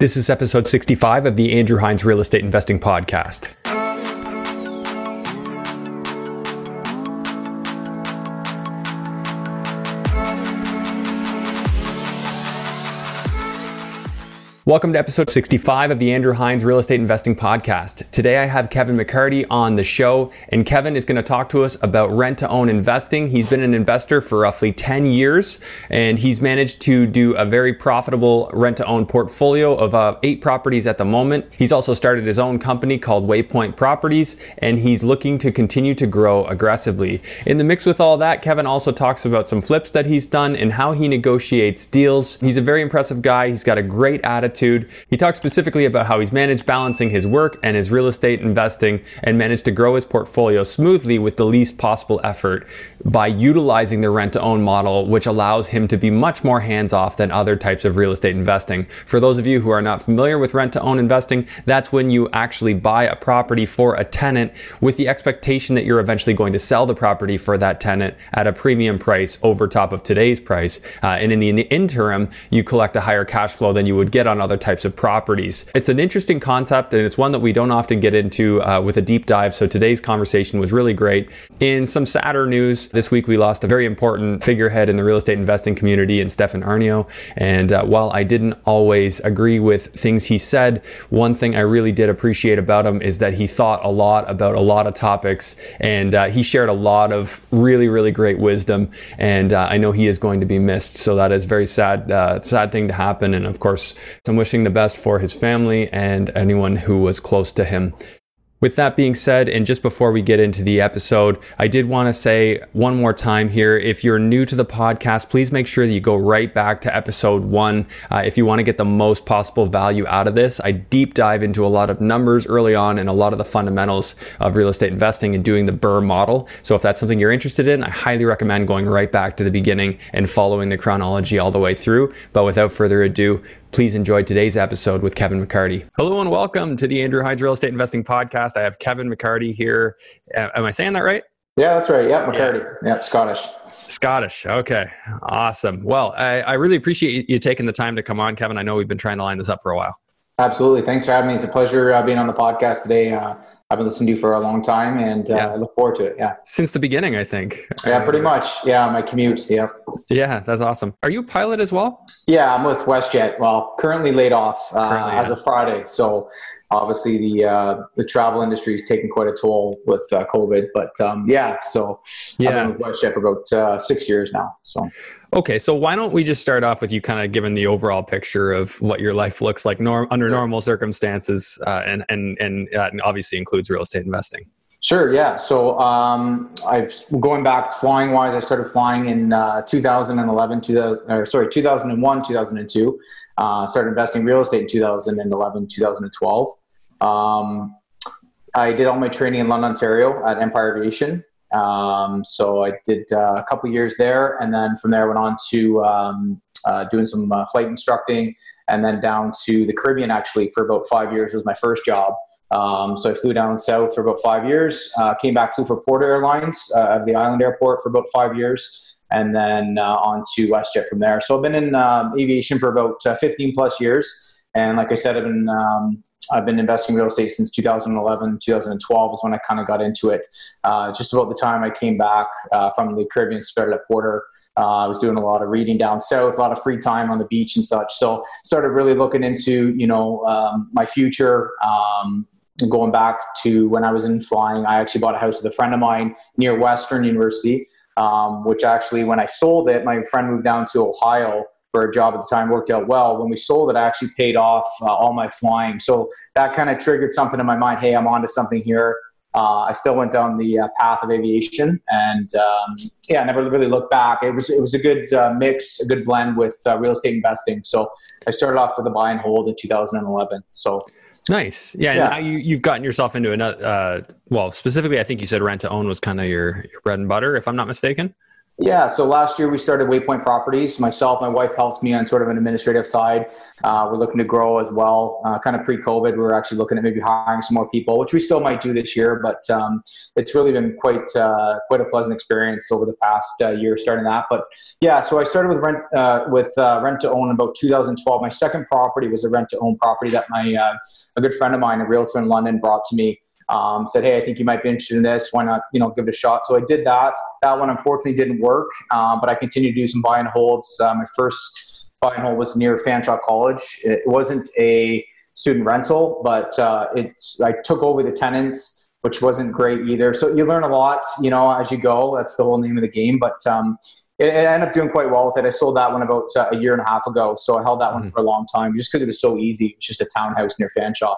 This is episode 65 of the Andrew Hines Real Estate Investing Podcast. Welcome to episode 65 of the Andrew Hines Real Estate Investing Podcast. Today I have Kevin McHardy on the show, and Kevin is going to talk to us about rent to own investing. He's been an investor for roughly 10 years, and he's managed to do a very profitable rent to own portfolio of uh, eight properties at the moment. He's also started his own company called Waypoint Properties, and he's looking to continue to grow aggressively. In the mix with all that, Kevin also talks about some flips that he's done and how he negotiates deals. He's a very impressive guy, he's got a great attitude He talks specifically about how he's managed balancing his work and his real estate investing and managed to grow his portfolio smoothly with the least possible effort by utilizing the rent to own model, which allows him to be much more hands off than other types of real estate investing. For those of you who are not familiar with rent to own investing, that's when you actually buy a property for a tenant with the expectation that you're eventually going to sell the property for that tenant at a premium price over top of today's price. Uh, and in the, in the interim, you collect a higher cash flow than you would get on other types of properties. It's an interesting concept and it's one that we don't often get into uh, with a deep dive. So today's conversation was really great. In some sadder news, this week we lost a very important figurehead in the real estate investing community in Stefan Aarnio. And uh, while I didn't always agree with things he said, one thing I really did appreciate about him is that he thought a lot about a lot of topics and uh, he shared a lot of really, really great wisdom. And uh, I know he is going to be missed. So that is very sad, uh, sad thing to happen. And of course, some wishing the best for his family and anyone who was close to him. With that being said, and just before we get into the episode, I did want to say one more time here if you're new to the podcast, please make sure that you go right back to episode one uh, if you want to get the most possible value out of this. I deep dive into a lot of numbers early on and a lot of the fundamentals of real estate investing and doing the BRRRR model. So if that's something you're interested in, I highly recommend going right back to the beginning and following the chronology all the way through. But without further ado, Please enjoy today's episode with Kevin McHardy. Hello and welcome to the Andrew Hines Real Estate Investing Podcast. I have Kevin McHardy here. Am I saying that right? Yeah, that's right. Yeah, McHardy. Yeah, yeah Scottish. Scottish. Okay. Awesome. Well, I, I really appreciate you taking the time to come on, Kevin. I know we've been trying to line this up for a while. Absolutely. Thanks for having me. It's a pleasure uh, being on the podcast today. Uh, I've been listening to you for a long time, and uh, yeah. I look forward to it. Yeah, since the beginning, I think. Yeah, pretty much. Yeah, my commute. Yeah. Yeah, that's awesome. Are you a pilot as well? Yeah, I'm with WestJet. Well, currently laid off uh, currently, yeah. as of Friday. So obviously the uh, the travel industry is taking quite a toll with uh, COVID. But um, yeah, so yeah. I've been with WestJet for about uh, six years now. So Okay, so why don't we just start off with you kind of giving the overall picture of what your life looks like norm, under normal circumstances, uh, and and and, uh, and obviously includes real estate investing. Sure. Yeah. So um, I've going back flying wise. I started flying in uh, 2011, 2000, or sorry, 2001, 2002. Uh, started investing real estate in 2011, 2012. Um, I did all my training in London, Ontario at Empire Aviation. Um, so I did uh, a couple years there, and then from there went on to um, uh, doing some uh, flight instructing, and then down to the Caribbean actually for about five years was my first job. Um, so I flew down south for about five years, uh, came back, flew for Porter Airlines uh, at the Island Airport for about five years, and then uh, on to WestJet from there. So I've been in um, aviation for about 15 plus years, and like I said, I've been um, I've been investing in real estate since 2011, 2012 is when I kind of got into it. Uh, just about the time I came back uh, from the Caribbean, started at Porter. Uh, I was doing a lot of reading down south, a lot of free time on the beach and such. So started really looking into, you know, um, my future. Um, going back to when I was in flying, I actually bought a house with a friend of mine near Western University, um, which actually, when I sold it, my friend moved down to Ohio for a job at the time worked out well. When we sold it, I actually paid off uh, all my flying. So that kind of triggered something in my mind. Hey, I'm onto something here. Uh, I still went down the uh, path of aviation, and um, yeah, I never really looked back. It was it was a good uh, mix, a good blend with uh, real estate investing. So I started off with a buy and hold in 2011. So nice, yeah. yeah. now you you've gotten yourself into another. Uh, well, specifically, I think you said rent to own was kind of your, your bread and butter, if I'm not mistaken. Yeah, so last year we started Waypoint Properties. Myself, my wife helps me on sort of an administrative side. Uh, we're looking to grow as well. Uh, kind of pre-COVID, we are actually looking at maybe hiring some more people, which we still might do this year. But um, it's really been quite uh, quite a pleasant experience over the past uh, year starting that. But yeah, so I started with rent uh, with uh, rent to own about 2012. My second property was a rent to own property that my a good friend of mine, a realtor in London, brought to me um, said, "Hey, I think you might be interested in this. Why not, you know, give it a shot?" So I did that. That one unfortunately didn't work, um, but I continued to do some buy and holds. Uh, my first buy and hold was near Fanshawe College. It wasn't a student rental, but uh, it's I took over the tenants, which wasn't great either. So you learn a lot, you know, as you go. That's the whole name of the game. But um, it, ended up doing quite well with it. I sold that one about uh, a year and a half ago, so I held that mm-hmm. one for a long time just because it was so easy. It's just a townhouse near Fanshawe.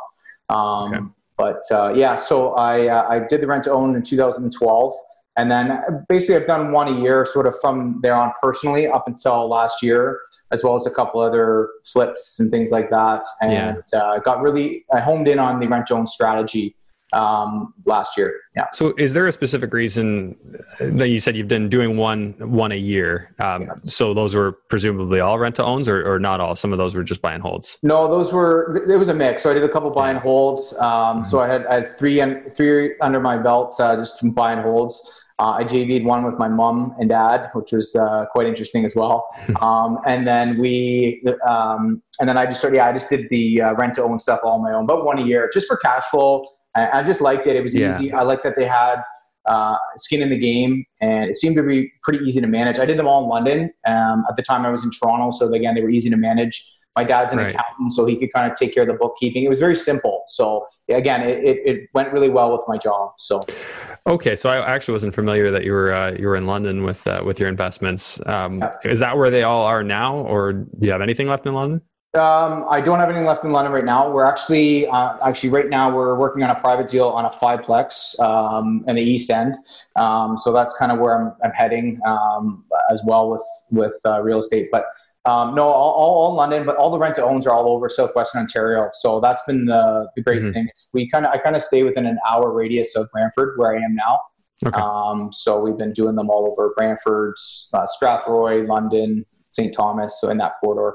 Um, okay. But uh, yeah, so I, uh, I did the rent to own in 2012. And then basically, I've done one a year sort of from there on personally up until last year, as well as a couple other flips and things like that. And yeah. uh, got really, I homed in on the rent to own strategy um, last year. Yeah. So, is there a specific reason that you said you've been doing one one a year? Um, yeah. So those were presumably all rent to owns, or, or not all. Some of those were just buy and holds. No, those were. It was a mix. So I did a couple buy and holds. Um, mm-hmm. So I had I had three and three under my belt, uh, just buy and holds. Uh, I JV'd one with my mom and dad, which was uh, quite interesting as well. Um, and then we, um, and then I just started. Yeah, I just did the uh, rent to own stuff all on my own, but one a year, just for cash flow I, I just liked it. It was yeah. easy. I liked that they had uh, skin in the game, and it seemed to be pretty easy to manage. I did them all in London. Um, at the time, I was in Toronto, so again, they were easy to manage. My dad's an right. accountant, so he could kind of take care of the bookkeeping. It was very simple. So again, it, it, it, went really well with my job. So okay, so I actually wasn't familiar that you were uh, you were in London with uh, with your investments. Um, yeah. Is that where they all are now, or do you have anything left in London? Um, I don't have anything left in London right now. We're actually, uh, actually right now we're working on a private deal on a fiveplex um, in the East End. Um, so that's kind of where I'm, I'm heading um, as well with with uh, real estate. But um, no, all, all, London, but all the rent to owns are all over southwestern Ontario. So that's been the, the great mm-hmm. thing. We kind of I kind of stay within an hour radius of Brantford, where I am now. Okay. Um, so we've been doing them all over Brantford, uh, Strathroy, London, St. Thomas, so in that corridor.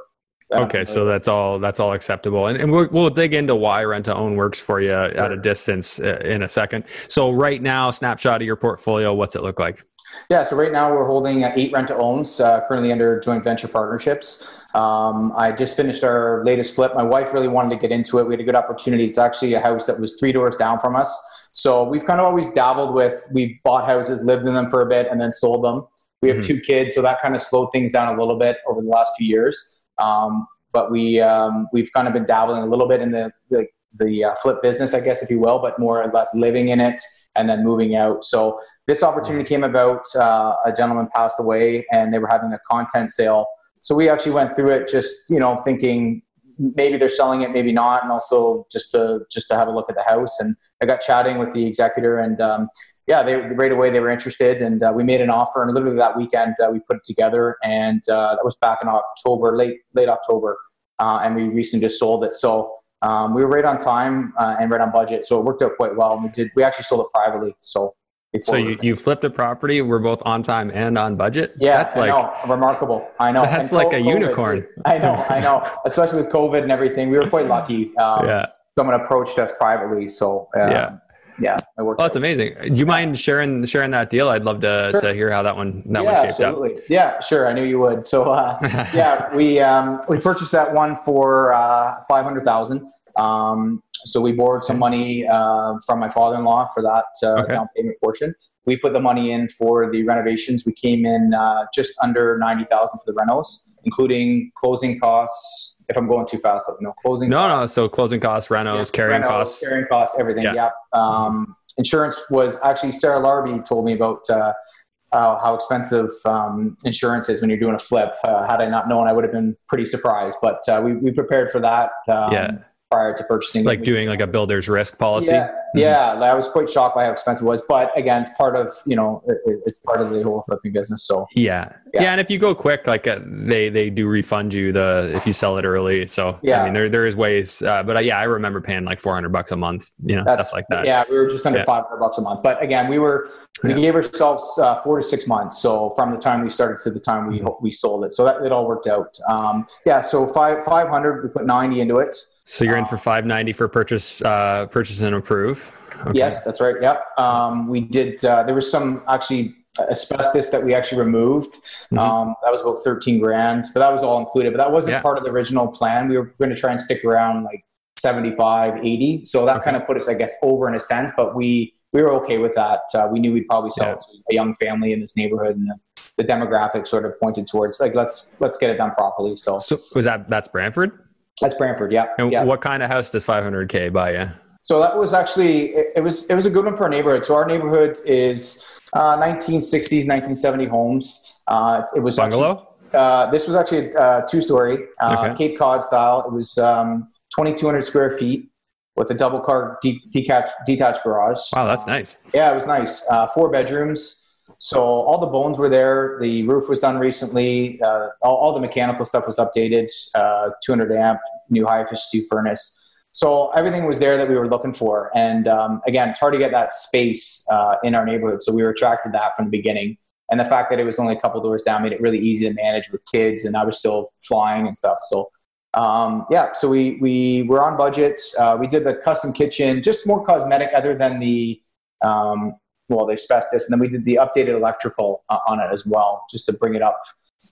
Okay, so that's all that's all acceptable, and, and we'll, we'll dig into why rent to own works for you sure. at a distance uh, in a second. So right now, snapshot of your portfolio, what's it look like? Yeah, so right now we're holding eight rent to owns, uh, currently under joint venture partnerships. Um, I just finished our latest flip. My wife really wanted to get into it. We had a good opportunity. It's actually a house that was three doors down from us. So we've kind of always dabbled with. We bought houses, lived in them for a bit, and then sold them. We have mm-hmm. two kids, so that kind of slowed things down a little bit over the last few years. Um, but we um, we've kind of been dabbling a little bit in the the, the uh, flip business, I guess, if you will, but more or less living in it and then moving out. So this opportunity came about. Uh, a gentleman passed away, and they were having a content sale. So we actually went through it, just you know, thinking maybe they're selling it, maybe not, and also just to just to have a look at the house. And I got chatting with the executor, and um, yeah, they right away they were interested, and uh, we made an offer. And literally that weekend, uh, we put it together, and uh, that was back in October, late late October, uh, and we recently just sold it. So um, we were right on time uh, and right on budget, so it worked out quite well. And we did we actually sold it privately, so. So you, you flipped the property. We're both on time and on budget. Yeah, that's like know, remarkable. I know. That's and like a unicorn. I know. I know. Especially with COVID and everything, we were quite lucky. Um, yeah. Someone approached us privately, so uh, yeah yeah, it worked. Oh, that's amazing. Do you mind sharing sharing that deal? I'd love to, sure. to hear how that one that yeah, one shaped absolutely. up. Yeah, sure. I knew you would. So uh, yeah, we um, we purchased that one for uh, five hundred thousand. Um, so we borrowed some money uh, from my father-in-law for that uh, okay. down payment portion. We put the money in for the renovations. We came in uh, just under ninety thousand for the renos, including closing costs, if I'm going too fast, let me know. Closing. No, costs. no. So closing costs, renos, yeah, carrying renos, costs, carrying costs, everything. Yeah. yeah. Um, insurance was actually Sarah Larbi told me about uh, uh, how expensive um, insurance is when you're doing a flip. Uh, had I not known, I would have been pretty surprised. But uh, we we prepared for that. Um, yeah. Prior to purchasing. Like doing like a builder's risk policy. Yeah, mm-hmm. yeah. I was quite shocked by how expensive it was, but again, it's part of you know it, it's part of the whole flipping business. So yeah, yeah, yeah and if you go quick, like uh, they they do refund you the if you sell it early. So yeah, I mean there there is ways, uh, but uh, yeah, I remember paying like four hundred bucks a month, you know, That's, stuff like that. Yeah, we were just under yeah. five hundred bucks a month, but again, we were we yeah. gave ourselves uh, four to six months. So from the time we started to the time we we sold it, so that it all worked out. Um, yeah, so five five hundred, we put ninety into it. So you're in for 590 for purchase, uh, purchase and approve. Okay. Yes, that's right. Yep. Um, we did. Uh, there was some actually asbestos that we actually removed. Mm-hmm. Um, that was about 13 grand, but that was all included. But that wasn't yeah. part of the original plan. We were going to try and stick around like 75, 80. So that okay. kind of put us, I guess, over in a sense. But we we were okay with that. Uh, we knew we'd probably sell yeah. it to a young family in this neighborhood, and the, the demographic sort of pointed towards like let's let's get it done properly. So, so was that that's Brantford? That's Brantford, yeah. And yeah. what kind of house does 500k buy you? So that was actually it, it, was it was a good one for our neighborhood. So our neighborhood is uh, 1960s, 1970 homes. Uh, it was bungalow. Actually, uh, this was actually a two story uh, okay. Cape Cod style. It was um, 2,200 square feet with a double car de- detached, detached garage. Wow, that's nice. Yeah, it was nice. Uh, four bedrooms. So all the bones were there. The roof was done recently. Uh, all, all, the mechanical stuff was updated. Uh, 200 amp, new high efficiency furnace. So everything was there that we were looking for. And um, again, it's hard to get that space uh, in our neighborhood. So we were attracted to that from the beginning. And the fact that it was only a couple doors down made it really easy to manage with kids. And I was still flying and stuff. So um, yeah, so we we were on budget. Uh, we did the custom kitchen, just more cosmetic, other than the um, well, the asbestos, and then we did the updated electrical uh, on it as well, just to bring it up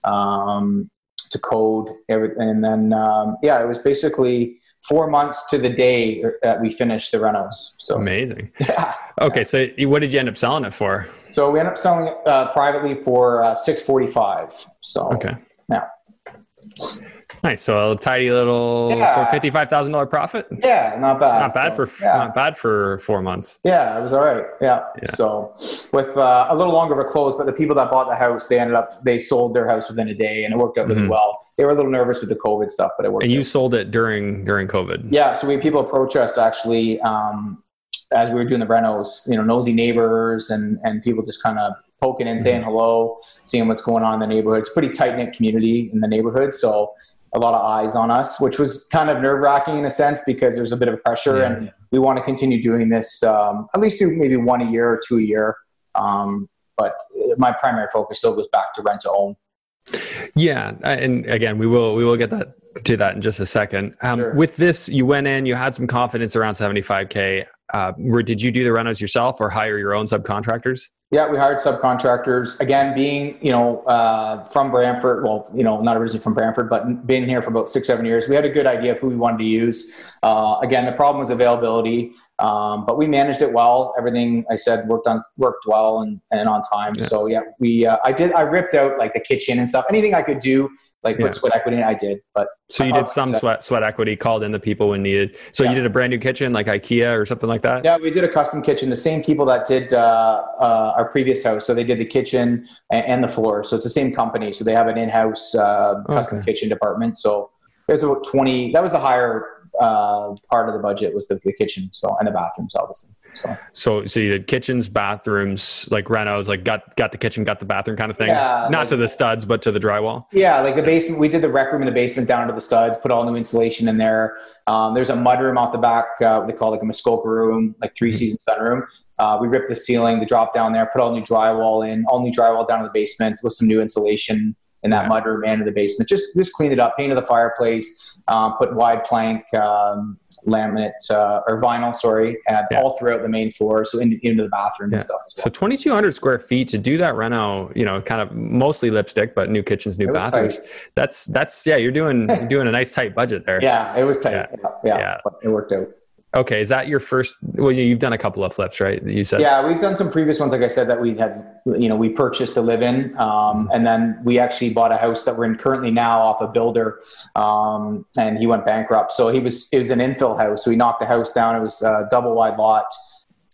um, to code. Everything. And then, um, yeah, it was basically four months to the day that we finished the renos. So amazing. Yeah. Okay, so what did you end up selling it for? So we ended up selling it uh, privately for uh, six forty five. So okay, yeah. Nice. So a tidy little yeah. fifty-five thousand dollar profit. Yeah, not bad. Not bad so, for yeah. not bad for four months. Yeah, it was all right. Yeah. yeah. So with uh, a little longer of a close, but the people that bought the house, they ended up they sold their house within a day, and it worked out really mm-hmm. well. They were a little nervous with the COVID stuff, but it worked. And you out. sold it during during COVID. Yeah. So we people approach us actually um, as we were doing the renos. You know, nosy neighbors and and people just kind of poking in, saying mm-hmm. hello, seeing what's going on in the neighborhood. It's a pretty tight knit community in the neighborhood, so a lot of eyes on us, which was kind of nerve wracking in a sense because there's a bit of pressure, yeah, and yeah. we want to continue doing this um, at least do maybe one a year or two a year. Um, but my primary focus still goes back to rent to own. Yeah, and again, we will we will get that to that in just a second. Um, sure. With this, you went in, you had some confidence around 75k. Uh, where did you do the rentals yourself or hire your own subcontractors? Yeah, we hired subcontractors. Again, being you know uh, from Brantford, well, you know, not originally from Brantford, but been here for about six, seven years. We had a good idea of who we wanted to use. Uh, again, the problem was availability, um, but we managed it well. Everything I said worked on worked well and, and on time. Yeah. So yeah, we uh, I did I ripped out like the kitchen and stuff. Anything I could do like put yeah. sweat equity in, I did. But so you did some sweat sweat equity, called in the people when needed. So yeah. you did a brand new kitchen like IKEA or something like that. Yeah, we did a custom kitchen. The same people that did uh, uh, our previous house, so they did the kitchen and, the floor. So it's the same company. So they have an in-house uh, custom okay. kitchen department. So there's about twenty. That was the higher uh, part of the budget was the, the, kitchen, so and the bathrooms, obviously. So, so, so you did kitchens, bathrooms, like renos, like got got the kitchen, got the bathroom, kind of thing. Yeah, not like, to the studs, but to the drywall. Yeah, like the basement. We did the rec room in the basement down to the studs. Put all new insulation in there. Um, there's a mud room off the back. Uh, what they call like a Muskoka room, like 3 mm-hmm. season sunroom. Uh, we ripped the ceiling, the drop down there, put all new drywall in, all new drywall down in the basement with some new insulation in that mud room and in the basement. Just just cleaned it up, painted the fireplace, um, put wide plank um, laminate uh, or vinyl, sorry, yeah. all throughout the main floor, so in, into the bathroom yeah. and stuff. Well. So 2,200 square feet to do that reno, you know, kind of mostly lipstick, but new kitchens, new bathrooms. Tight. That's that's yeah, you're doing you're doing a nice tight budget there. Yeah, it was tight. Yeah, yeah, yeah. it worked out. Okay, is that your first? Well, you've done a couple of flips, right? You said. Yeah, we've done some previous ones. Like I said, that we had, you know, we purchased to live in, um, and then we actually bought a house that we're in currently now off a builder, um, and he went bankrupt. So he was it was an infill house. So we knocked the house down. It was a double wide lot.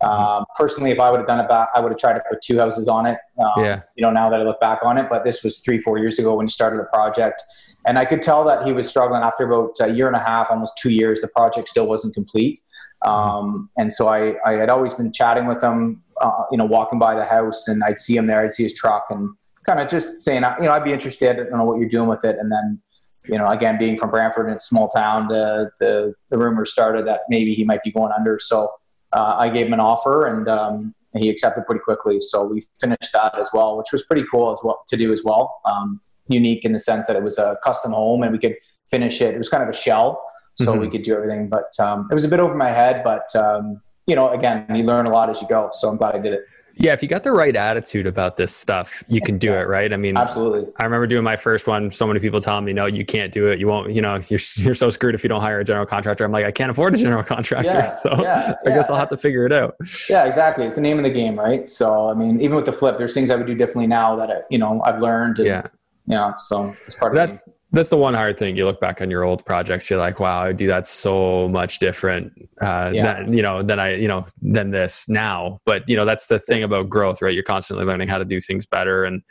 Um, personally, if I would have done it back, I would have tried to put two houses on it. Um, yeah. You know, now that I look back on it, but this was three, four years ago when you started the project and I could tell that he was struggling after about a year and a half, almost two years. The project still wasn't complete, um, and so I, I had always been chatting with him, uh, you know, walking by the house, and I'd see him there, I'd see his truck, and kind of just saying, you know, I'd be interested. I don't know what you're doing with it, and then you know, again, being from Brantford and it's a small town, the, the, the rumors started that maybe he might be going under. So uh, I gave him an offer and um, he accepted pretty quickly. So we finished that as well, which was pretty cool as well to do as well. Um, unique in the sense that it was a custom home and we could finish it. It was kind of a shell, so mm-hmm. we could do everything. But um, it was a bit over my head. But um, you know, again, you learn a lot as you go. So I'm glad I did it. Yeah, if you got the right attitude about this stuff, you can do it, right? I mean, absolutely. I remember doing my first one. So many people telling me, "No, you can't do it. You won't. You know, you're you're so screwed if you don't hire a general contractor." I'm like, I can't afford a general contractor, yeah, so yeah, I yeah. guess I'll have to figure it out. Yeah, exactly. It's the name of the game, right? So, I mean, even with the flip, there's things I would do differently now that I, you know I've learned. And, yeah. Yeah. So it's part that's, of That's that's the one hard thing. You look back on your old projects, you're like, wow, I do that so much different, uh, yeah. than, you know, than I, you know, than this now. But you know, that's the thing about growth, right? You're constantly learning how to do things better. And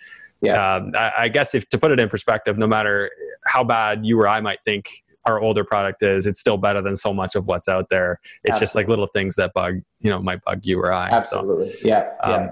yeah, um, I, I guess if to put it in perspective, no matter how bad you or I might think our older product is, it's still better than so much of what's out there. It's Absolutely. just like little things that bug, you know, might bug you or I. Absolutely. So, yeah. Um, yeah.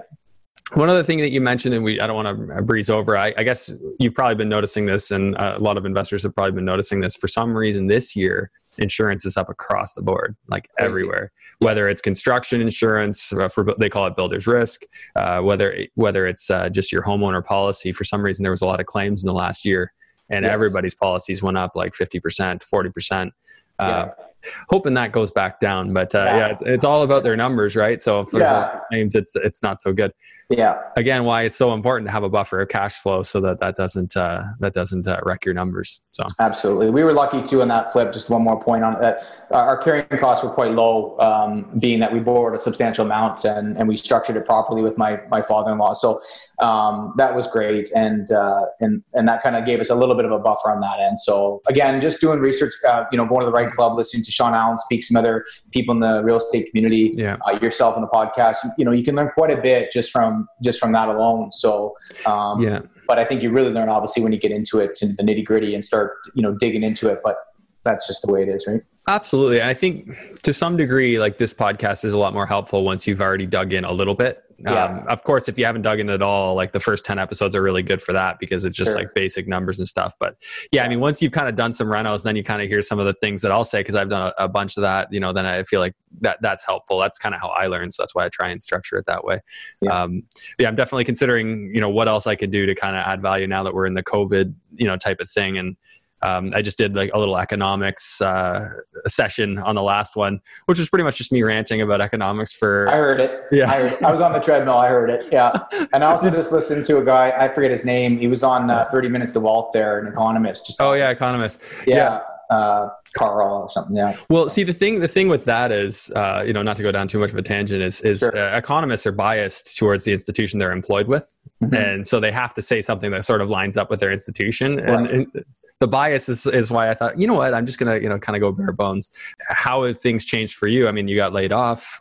One other thing that you mentioned, and we I don't want to breeze over. I, I guess you've probably been noticing this, and a lot of investors have probably been noticing this. For some reason, this year, insurance is up across the board, like Crazy. everywhere. Yes. Whether it's construction insurance, uh, for they call it builder's risk, uh, whether whether it's uh, just your homeowner policy. For some reason, there was a lot of claims in the last year, and yes. everybody's policies went up like fifty percent, forty percent. Uh, yeah hoping that goes back down. But uh, yeah, yeah it's, it's, all about their numbers, right? So if there's yeah. names, it's it's not so good. Yeah. Again, why it's so important to have a buffer of cash flow so that that doesn't uh, that doesn't uh, wreck your numbers. So absolutely, we were lucky too in that flip. Just one more point on that, our carrying costs were quite low, um, being that we borrowed a substantial amount and and we structured it properly with my my father-in-law. So um, that was great, and uh, and and that kind of gave us a little bit of a buffer on that end. So again, just doing research, uh, you know, going to the right club, listening to Sean Allen speak, some other people in the real estate community, yeah. uh, yourself in the podcast. You know, you can learn quite a bit just from just from that alone. So um, yeah. But I think you really learn obviously when you get into it, into the nitty gritty, and start you know digging into it. But that's just the way it is, right? Absolutely. I think to some degree, like this podcast is a lot more helpful once you've already dug in a little bit. Yeah. Um, of course, if you haven't dug in at all, like the first 10 episodes are really good for that because it's just sure. like basic numbers and stuff. But yeah, I mean, once you've kind of done some renos, then you kind of hear some of the things that I'll say because I've done a, a, bunch of that, you know, then I feel like that that's helpful. That's kind of how I learn. So that's why I try and structure it that way. Yeah. Um, yeah, I'm definitely considering, you know, what else I could do to kind of add value now that we're in the COVID, you know, type of thing. And, um, I just did like a little economics uh, session on the last one, which was pretty much just me ranting about economics for. I heard it. Yeah, I, heard it. I was on the treadmill. I heard it. Yeah, and I also just listened to a guy. I forget his name. He was on uh, Thirty Minutes to Wealth. There, an economist. Just oh yeah, economist. Yeah. yeah. Uh, Carl or something. Yeah. Well, see, the thing, the thing with that is, uh, you know, not to go down too much of a tangent, is is sure. uh, economists are biased towards the institution they're employed with, mm-hmm. and so they have to say something that sort of lines up with their institution. Right. And, and the bias is, is why I thought, you know what, I'm just gonna, you know, kind of go bare bones. How have things changed for you? I mean, you got laid off.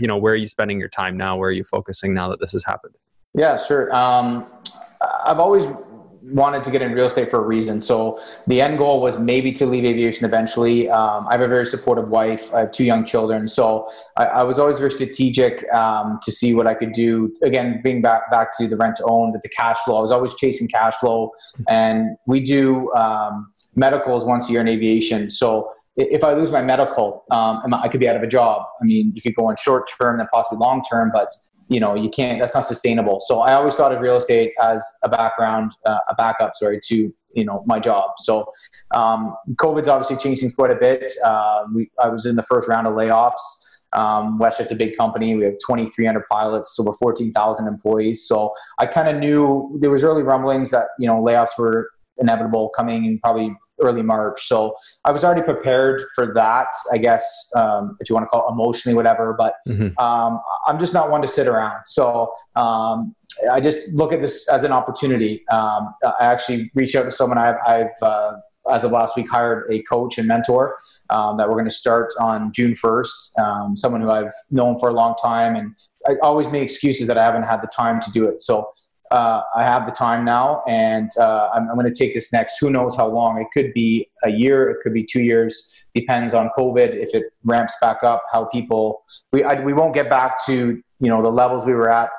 You know, where are you spending your time now? Where are you focusing now that this has happened? Yeah, sure. Um, I've always wanted to get in real estate for a reason. So the end goal was maybe to leave aviation eventually. Um, I have a very supportive wife. I have two young children. So I, I was always very strategic um, to see what I could do. Again, being back back to the rent to own, the cash flow. I was always chasing cash flow, and we do um, medicals once a year in aviation. So if I lose my medical, um, I could be out of a job. I mean, you could go on short term, then possibly long term, but you know you can't that's not sustainable so i always thought of real estate as a background uh, a backup sorry to you know my job so um, covid's obviously changed things quite a bit uh, we, i was in the first round of layoffs um, WestJet's a big company. We have 2,300 pilots, so we're 14,000 employees. So I kind of knew there was early rumblings that you know layoffs were inevitable coming in probably early March. So I was already prepared for that, I guess, um, if you want to call it emotionally, whatever. But mm-hmm. um, I'm just not one to sit around. So um, I just look at this as an opportunity. Um, I actually reached out to someone I've, I've uh, as of last week, hired a coach and mentor um, that we're going to start on June 1st. Um, someone who I've known for a long time, and I always make excuses that I haven't had the time to do it. So uh, I have the time now, and uh, I'm, I'm going to take this next. Who knows how long? It could be a year. It could be two years. Depends on COVID. If it ramps back up, how people we I, we won't get back to you know the levels we were at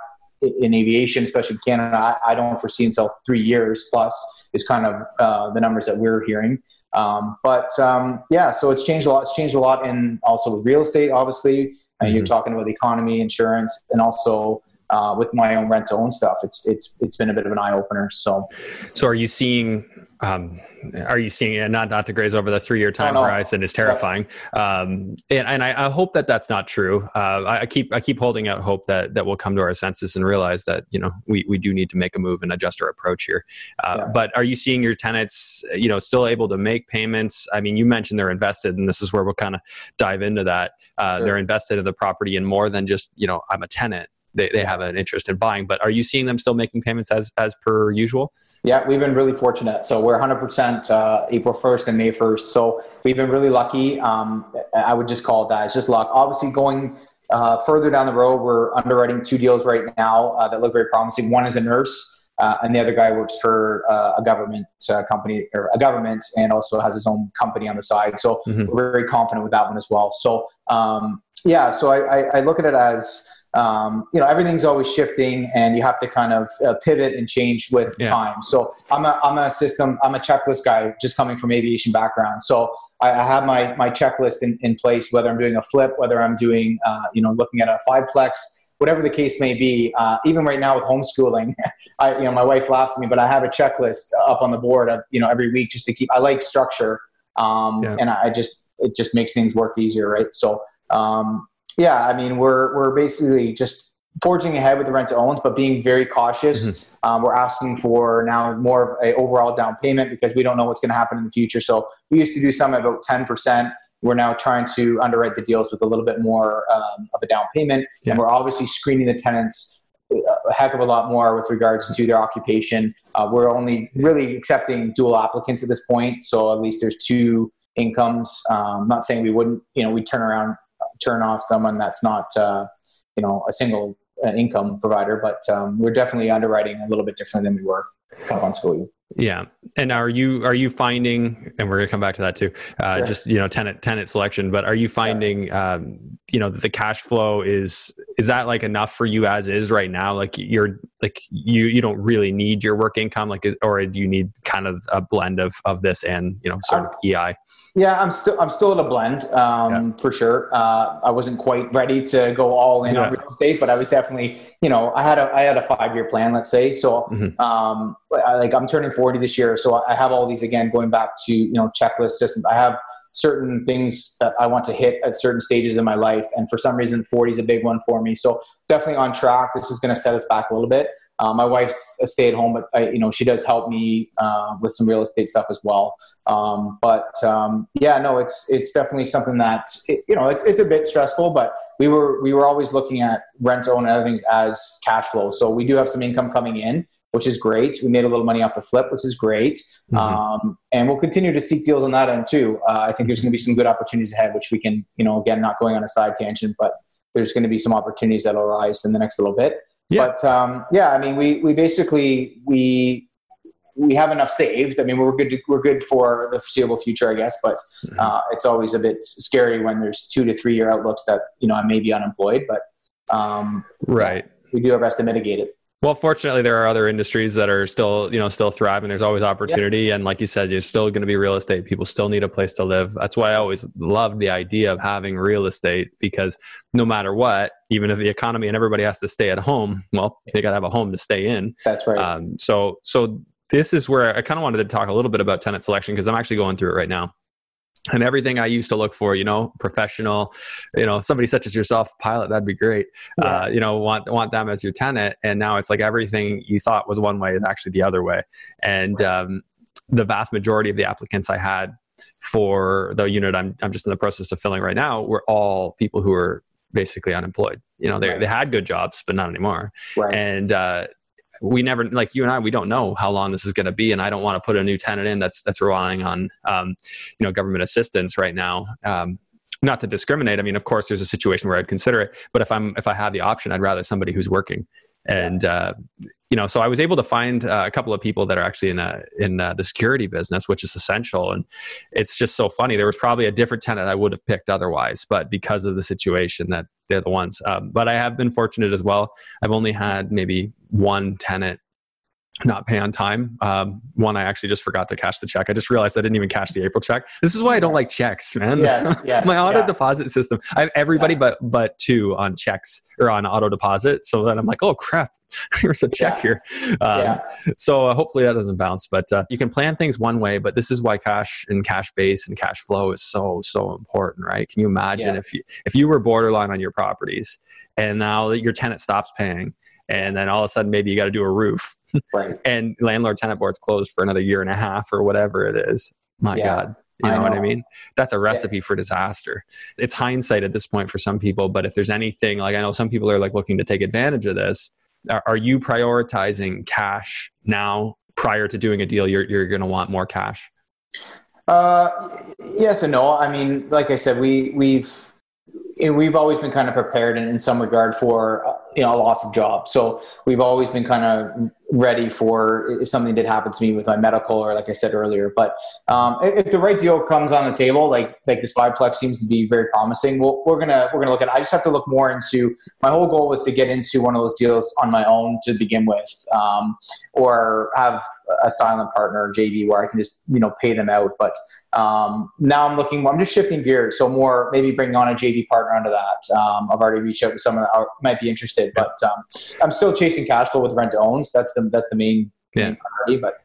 in aviation, especially Canada. I, I don't foresee until three years plus is kind of uh, the numbers that we're hearing. Um, but um, yeah, so it's changed a lot. It's changed a lot in also with real estate, obviously. And mm-hmm. you're talking about the economy, insurance, and also uh, with my own rent to own stuff. It's it's it's been a bit of an eye opener. So, so are you seeing? Um, are you seeing? Not not to graze over the three year time horizon is terrifying. Yeah. Um, and and I, I, hope that that's not true. Uh, I, I, keep I keep holding out hope that that we'll come to our senses and realize that you know we we do need to make a move and adjust our approach here. Uh, yeah. But are you seeing your tenants you know still able to make payments? I mean, you mentioned they're invested, and this is where we'll kind of dive into that. Uh, sure. They're invested in the property and more than just you know I'm a tenant they, they have an interest in buying. But are you seeing them still making payments as, as per usual? Yeah, we've been really fortunate. So we're 100% uh, April 1st and May 1st. So we've been really lucky. Um, I would just call it that. It's just luck. Obviously, going uh, further down the road, we're underwriting two deals right now uh, that look very promising. One is a nurse. Uh, and the other guy works for uh, a government uh, company or a government and also has his own company on the side. So mm-hmm. we're very confident with that one as well. So um, yeah, so I, I, I, look at it as um, you know everything's always shifting and you have to kind of uh, pivot and change with yeah. time so i'm a i'm a system i'm a checklist guy just coming from aviation background so i, I have my my checklist in, in place whether i'm doing a flip whether i'm doing uh, you know looking at a fiveplex whatever the case may be uh, even right now with homeschooling i you know my wife laughs at me but i have a checklist up on the board of, you know every week just to keep i like structure um, yeah. and I just it just makes things work easier right so um, yeah, I mean, we're we're basically just forging ahead with the rent to owns, but being very cautious. Mm-hmm. Um, we're asking for now more of a overall down payment because we don't know what's going to happen in the future. So we used to do some about ten percent. We're now trying to underwrite the deals with a little bit more um, of a down payment, yeah. and we're obviously screening the tenants a heck of a lot more with regards to their occupation. Uh, we're only really accepting dual applicants at this point, so at least there's two incomes. Um, not saying we wouldn't, you know, we turn around turn off someone that's not uh, you know a single uh, income provider, but um, we're definitely underwriting a little bit different than we were a couple months ago. Yeah, and are you are you finding, and we're gonna come back to that too, uh, sure. just you know tenant tenant selection, but are you finding um, you know the cash flow is is that like enough for you as is right now? Like you're like you you don't really need your work income, like is, or do you need kind of a blend of of this and you know sort of EI? Yeah, I'm still I'm still at a blend um, yeah. for sure. Uh, I wasn't quite ready to go all in yeah. on real estate, but I was definitely you know I had a I had a five year plan, let's say. So mm-hmm. um, I, like I'm turning 40 this year, so I have all these again going back to you know checklist systems. I have certain things that I want to hit at certain stages in my life, and for some reason 40 is a big one for me. So definitely on track. This is going to set us back a little bit. Uh, my wife's a stay at home, but I, you know she does help me uh, with some real estate stuff as well. Um, but um, yeah, no, it's it's definitely something that it, you know it's it's a bit stressful, but we were we were always looking at rent own and other things as cash flow. So we do have some income coming in, which is great. We made a little money off the flip, which is great, mm-hmm. um, and we'll continue to seek deals on that end too. Uh, I think there's going to be some good opportunities ahead, which we can you know again not going on a side tangent, but there's going to be some opportunities that'll arise in the next little bit. Yeah. But um, yeah, I mean, we we basically we we have enough saved. I mean, we're good. To, we're good for the foreseeable future, I guess. But mm-hmm. uh, it's always a bit scary when there's two to three year outlooks that you know I may be unemployed. But um, right, we do our best to mitigate it. Well, fortunately, there are other industries that are still, you know, still thriving. There's always opportunity, yeah. and like you said, you're still going to be real estate. People still need a place to live. That's why I always loved the idea of having real estate because no matter what, even if the economy and everybody has to stay at home, well, they got to have a home to stay in. That's right. Um, so, so this is where I kind of wanted to talk a little bit about tenant selection because I'm actually going through it right now and everything I used to look for, you know, professional, you know, somebody such as yourself, pilot, that'd be great. Yeah. Uh, you know, want want them as your tenant, and now it's like everything you thought was one way is actually the other way. And um, the vast majority of the applicants I had for the unit I'm I'm just in the process of filling right now were all people who were basically unemployed. You know, they right. they had good jobs, but not anymore. Right. And uh, we never like you and I we don't know how long this is going to be and I don't want to put a new tenant in that's that's relying on um, you know government assistance right now. Um, not to discriminate I mean of course there's a situation where I'd consider it but if I'm if I have the option I'd rather somebody who's working and uh, you know, so I was able to find uh, a couple of people that are actually in a, in uh, the security business, which is essential. And it's just so funny. There was probably a different tenant I would have picked otherwise, but because of the situation, that they're the ones. Um, but I have been fortunate as well. I've only had maybe one tenant not pay on time. Um, one, I actually just forgot to cash the check. I just realized I didn't even cash the April check. This is why I don't like checks, man. Yes, yes, My auto yeah. deposit system. I have everybody Yeah. but but two on checks or on auto deposit. So then I'm like, oh crap, there's a check Yeah. here. Um, Yeah. So uh, hopefully that doesn't bounce. But uh, you can plan things one way, but this is why cash and cash base and cash flow is so so important, right? Can you imagine if you if you were borderline on your properties and now your tenant stops paying? And then all of a sudden, maybe you got to do a roof Right. and landlord tenant board's closed for another year and a half or whatever it is. My Yeah, God. You I know, what I mean? That's a recipe for disaster. It's hindsight at this point for some people, but if there's anything, like I know some people are like looking to take advantage of this. Are, are you prioritizing cash now prior to doing a deal? You're, you're going to want more cash. Uh, yes and no. I mean, like I said, we we've eh, we've always been kind of prepared in, in some regard for uh, you know a loss of job. So we've always been kind of ready for if something did happen to me with my medical or like I said earlier. But um, if, the right deal comes on the table, like like this fiveplex seems to be very promising, we'll, we're gonna we're gonna look at. It. I just have to look more into. My whole goal was to get into one of those deals on my own to begin with, um, or have a silent partner JV where I can just you know pay them out. But um, now I'm looking. I'm just shifting gears, so more maybe bringing on a JV partner under that. Um, I've already reached out to someone that might be interested, but um, I'm still chasing cash flow with rent owns. That's the that's the main, Yeah. main priority. But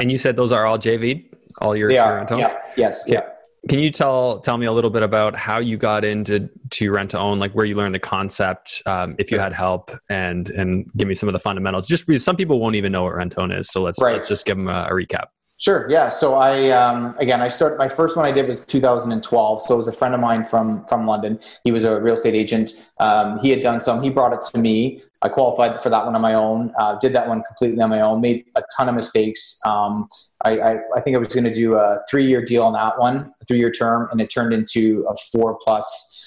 And you said those are all JV, all your, your are. rent owns? Yeah. Yes. Yeah. Can you tell tell me a little bit about how you got into to rent to own, like where you learned the concept, um, if you had help, and and give me some of the fundamentals. Just some people won't even know what rent to own is, so let's Right. let's just give them a, a recap. Sure. Yeah. So I um, again, I started. My first one I did was 2012. So it was a friend of mine from from London. He was a real estate agent. Um, he had done some. He brought it to me. I qualified for that one on my own. Uh, did that one completely on my own. Made a ton of mistakes. Um, I, I, I think I was going to do a three year deal on that one, three year term, and it turned into a four plus.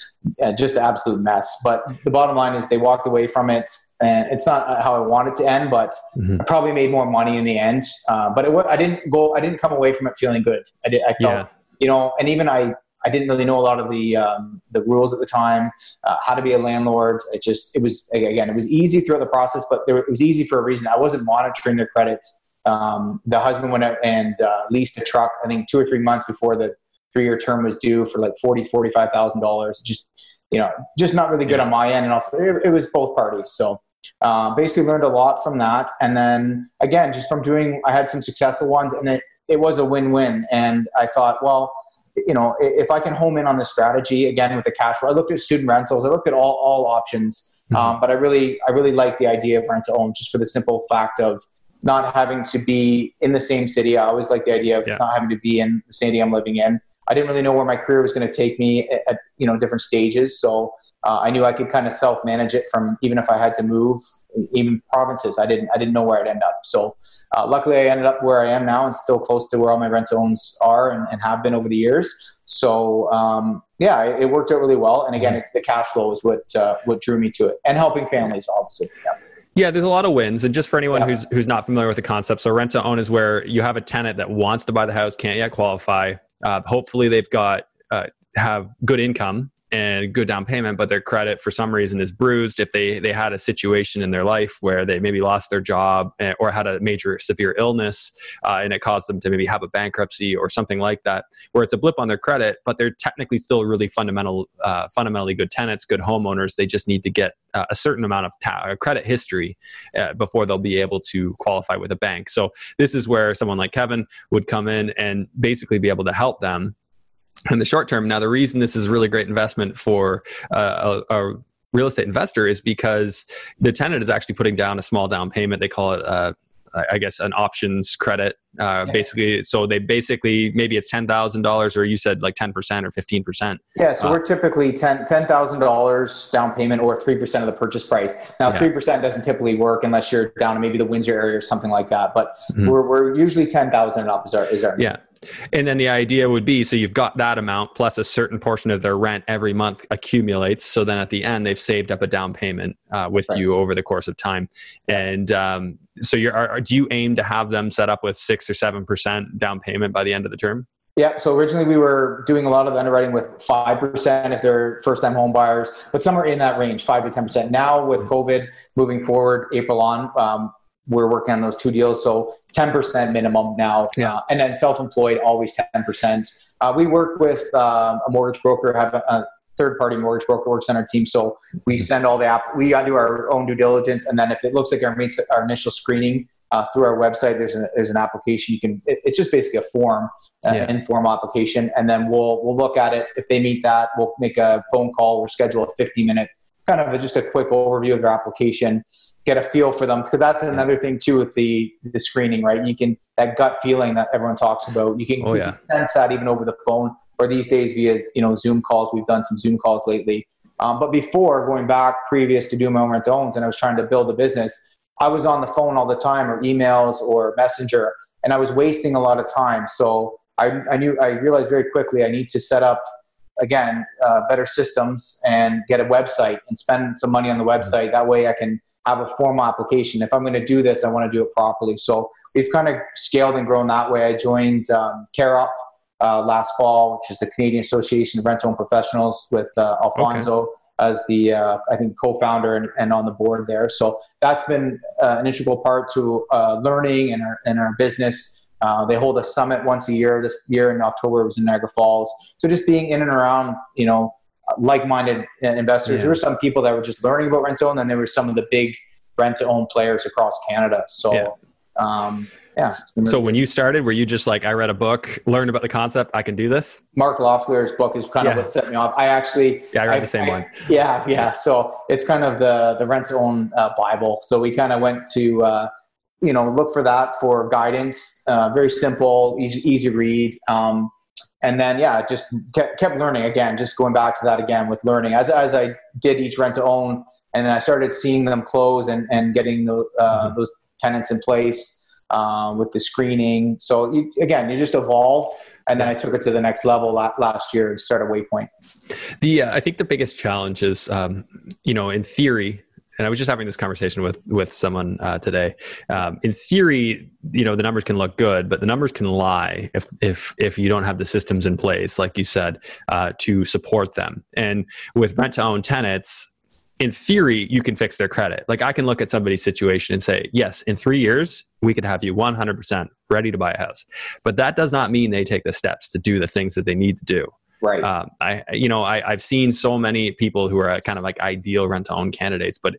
Uh, just absolute mess. But the bottom line is they walked away from it, and it's not how I wanted to end, but Mhm. I probably made more money in the end, uh, but it, I didn't go. I didn't come away from it feeling good. I did. I felt, Yeah. you know, and even I, I didn't really know a lot of the um, the rules at the time, uh, how to be a landlord. It just, it was again, it was easy throughout the process, but there, it was easy for a reason. I wasn't monitoring their credits. Um, the husband went out and uh, leased a truck. I think two or three months before the three year term was due for like forty, forty five thousand dollars. Just, you know, just not really good on my end, and also it, it was both parties. So uh, basically learned a lot from that. And then again just from doing i had some successful ones and it, it was a win-win. And i thought well you know if i can home in on this strategy again with the cash flow i looked at student rentals. I looked at all, all options. Um, but i really i really like the idea of rent to own just for the simple fact of not having to be in the same city. I always like the idea of Yeah. not having to be in the city i'm living in. I didn't really know where my career was going to take me at, at you know different stages. So uh, I knew I could kind of self manage it from even if I had to move, even provinces. I didn't I didn't know where I'd end up. So uh, luckily, I ended up where I am now and still close to where all my rent owns are and, and have been over the years. So um, yeah, it, it worked out really well. And again, it, the cash flow is what uh, what drew me to it, and helping families, obviously. Yeah. Yeah, there's a lot of wins, and just for anyone Yeah. who's who's not familiar with the concept, so rent to own is where you have a tenant that wants to buy the house, can't yet qualify. Uh, hopefully, they've got uh, have good income and good down payment, but their credit for some reason is bruised. If they they had a situation in their life where they maybe lost their job eh, or had a major severe illness, uh, and it caused them to maybe have a bankruptcy or something like that, where it's a blip on their credit, but they're technically still really fundamental, uh, fundamentally good tenants, good homeowners. They just need to get uh, a certain amount of ta- uh, credit history uh, before they'll be able to qualify with a bank. So this is where someone like Kevin would come in and basically be able to help them in the short term. Now, the reason this is a really great investment for uh, a, a real estate investor is because the tenant is actually putting down a small down payment. They call it. Uh, I guess an options credit, uh, Yeah. basically. So they basically maybe it's ten thousand dollars, or you said like ten percent or fifteen percent. Yeah, so Uh, we're typically ten ten thousand dollars down payment or three percent of the purchase price. Now, Yeah. three percent doesn't typically work unless you're down in maybe the Windsor area or something like that. But Mhm. we're, we're usually ten thousand and up is our is our Yeah, And then the idea would be so you've got that amount plus a certain portion of their rent every month accumulates. So then at the end, they've saved up a down payment uh, with right. you over the course of time. And um, so you're, are, do you aim to have them set up with six or 7% down payment by the end of the term? Yeah, so originally we were doing a lot of underwriting with 5% if they're first time home buyers, but somewhere in that range, 5 to 10%. Now with mm-hmm. COVID moving forward, April on, um, we're working on those two deals. So 10% minimum now. Yeah. Uh, and then self employed, always 10%. Uh, we work with uh, a mortgage broker, have a, a third party mortgage broker works on our team. So we send all the app, we do our own due diligence. And then if it looks like our, meets our initial screening uh, through our website, there's an, there's an application. You can, it, it's just basically a form uh, yeah. informal application, and then we'll we'll look at it. If they meet that, we'll make a phone call. We'll schedule a 50 minute kind of a, just a quick overview of their application, get a feel for them because that's another thing too with the the screening, right? You can that gut feeling that everyone talks about. You can, oh, yeah. sense that even over the phone or these days via you know Zoom calls. We've done some Zoom calls lately. Um, but before going back previous to doing my own rent owns and I was trying to build a business, I was on the phone all the time or emails or messenger and I was wasting a lot of time. So I, I knew I realized very quickly I need to set up again uh, better systems and get a website and spend some money on the website. That way I can have a formal application. If I'm going to do this, I want to do it properly. So we've kind of scaled and grown that way. I joined um, CAROP uh, last fall, which is the Canadian Association of Rental and Professionals, with uh, Alfonso okay. as the uh, I think co-founder and, and, on the board there. So that's been uh, an integral part to uh, learning and our and our business. Uh, they hold a summit once a year. This year in October it was in Niagara Falls. So just being in and around, you know, like-minded investors. Yeah. There were some people that were just learning about rent to own, and there were some of the big rent to own players across Canada. So. Yeah. Um, yeah. So when you started, were you just like, I read a book, learned about the concept, I can do this? Mark Loeffler's book is kind yeah. of what set me off. I actually, yeah, I read I, the same I, one. Yeah, yeah. So it's kind of the the rent to own uh, Bible. So we kind of went to uh, you know look for that for guidance uh, very simple easy, easy read um, and then yeah just kept, learning again just going back to that again with learning as, as i did each rent to own and then i started seeing them close and, and getting the, uh, mm-hmm. those tenants in place uh, with the screening so you, again you just evolve and then I took it to the next level last year and started Waypoint. The uh, I think the biggest challenge is, um, you know, in theory, and I was just having this conversation with with someone uh, today. Um, in theory, you know, the numbers can look good, but the numbers can lie if if if you don't have the systems in place, like you said, uh, to support them. And with rent to own tenants, in theory, you can fix their credit. Like I can look at somebody's situation and say, yes, in three years, we could have you 100% ready to buy a house. But that does not mean they take the steps to do the things that they need to do. Right. Um, I, you know, I, I've seen so many people who are kind of like ideal rent to own candidates, but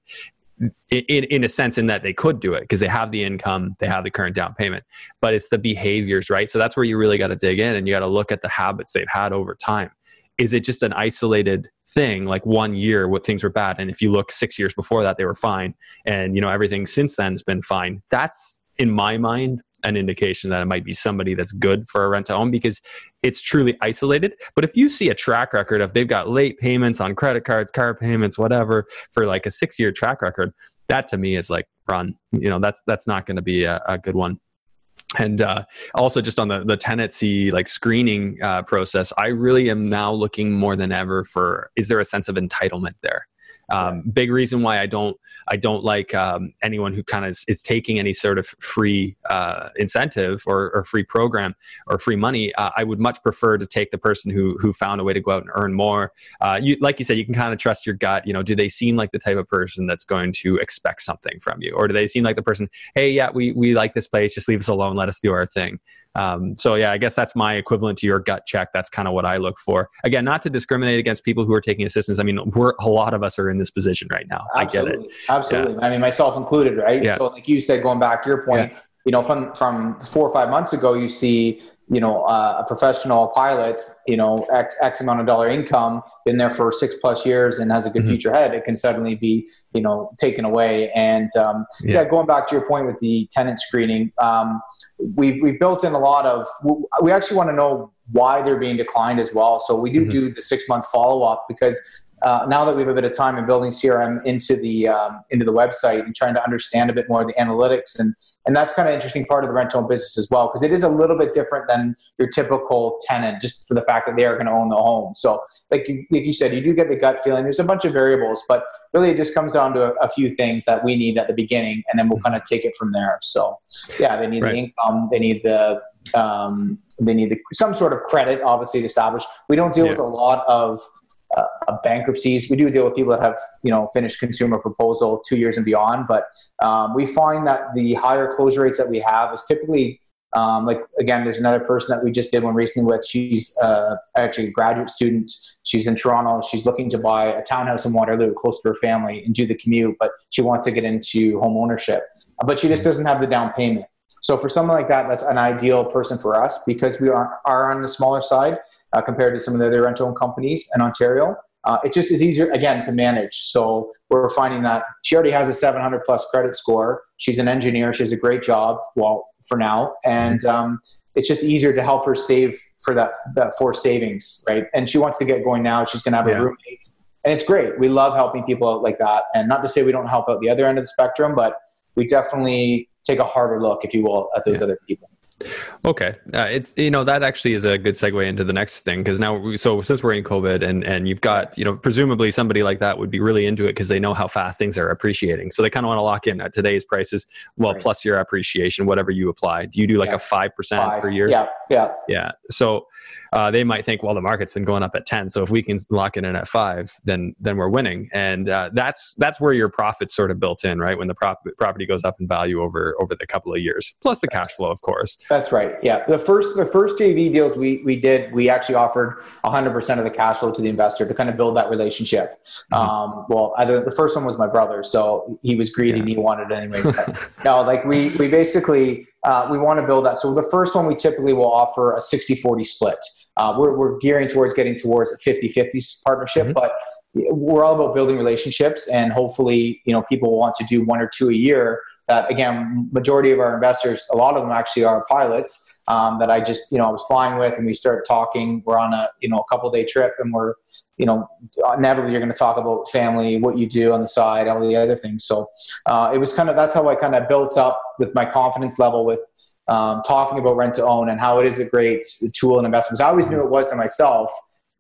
in, in a sense, in that they could do it because they have the income, they have the current down payment, but it's the behaviors, right? So that's where you really got to dig in and you got to look at the habits they've had over time. Is it just an isolated thing, like one year what things were bad, and if you look six years before that, they were fine, and you know everything since then has been fine? That's in my mind an indication that it might be somebody that's good for a rent to own because it's truly isolated. But if you see a track record of they've got late payments on credit cards, car payments, whatever, for like a six year track record, that to me is like run. You know, that's that's not going to be a, a, good one. And uh, also, just on the the tenancy like screening uh, process, I really am now looking more than ever for is there a sense of entitlement there? Um, big reason why I don't I don't like um, anyone who kind of is, is, taking any sort of free uh, incentive or, or, free program or free money. Uh, I would much prefer to take the person who who found a way to go out and earn more. Uh, you like you said, you can kind of trust your gut. You know, do they seem like the type of person that's going to expect something from you, or do they seem like the person? Hey, yeah, we we like this place. Just leave us alone. Let us do our thing. Um, so yeah, I guess that's my equivalent to your gut check. That's kind of what I look for. Again, not to discriminate against people who are taking assistance. I mean, we're a lot of us are in this position right now. Absolutely. I get it. Absolutely. Yeah. I mean, myself included, right? Yeah. So like you said, going back to your point, yeah. you know, from from four or five months ago, you see you know, uh, a professional pilot, you know, X, X amount of dollar income, been there for six plus years and has a good mm-hmm. future ahead, it can suddenly be, you know, taken away. And um, yeah. yeah. going back to your point with the tenant screening, um, we've, we've built in a lot of, we actually want to know why they're being declined as well. So we do mm-hmm. do the six month follow up because uh, now that we have a bit of time in building CRM into the um, into the website and trying to understand a bit more of the analytics and and that's kind of interesting part of the rental business as well because it is a little bit different than your typical tenant just for the fact that they are going to own the home. So like you, like you said, you do get the gut feeling. There's a bunch of variables, but really it just comes down to a, a few things that we need at the beginning, and then we'll kind of take it from there. So yeah, they need right. the income, they need the um, they need the, some sort of credit, obviously, to establish. We don't deal yeah. with a lot of uh, bankruptcies. We do deal with people that have you know finished consumer proposal two years and beyond, but um, we find that the higher closure rates that we have is typically um, like again, there's another person that we just did one recently with. She's uh, actually a graduate student. She's in Toronto. She's looking to buy a townhouse in Waterloo, close to her family, and do the commute. But she wants to get into home ownership, but she just doesn't have the down payment. So for someone like that, that's an ideal person for us because we are, are on the smaller side uh, compared to some of the other rental companies in Ontario. Uh, it just is easier again to manage. So we're finding that she already has a 700 plus credit score. She's an engineer. She has a great job. Well, for now, and um, it's just easier to help her save for that that for savings, right? And she wants to get going now. She's going to have yeah. a roommate, and it's great. We love helping people out like that. And not to say we don't help out the other end of the spectrum, but we definitely take a harder look, if you will, at those yeah. other people. Okay, uh, it's you know that actually is a good segue into the next thing because now we, so since we're in COVID and and you've got you know presumably somebody like that would be really into it because they know how fast things are appreciating, so they kind of want to lock in at today's prices, well right. plus your appreciation, whatever you apply. Do you do like yeah. a five percent per year? Yeah, yeah, yeah. So uh, they might think, well, the market's been going up at ten, so if we can lock it in at five, then then we're winning, and uh, that's that's where your profits sort of built in, right? When the prop- property goes up in value over over the couple of years, plus the cash flow, of course. That's right. Yeah, the first the first JV deals we we did, we actually offered 100% of the cash flow to the investor to kind of build that relationship. Mm-hmm. Um, well, either the first one was my brother, so he was greedy yeah. and he wanted it anyways. no, like we we basically uh, we want to build that. So the first one we typically will offer a 60-40 split. Uh, we're we're gearing towards getting towards a 50-50 partnership, mm-hmm. but we're all about building relationships and hopefully you know people want to do one or two a year that again majority of our investors a lot of them actually are pilots um, that i just you know i was flying with and we started talking we're on a you know a couple day trip and we're you know inevitably you're going to talk about family what you do on the side all the other things so uh, it was kind of that's how i kind of built up with my confidence level with um, talking about rent to own and how it is a great tool and investment i always knew it was to myself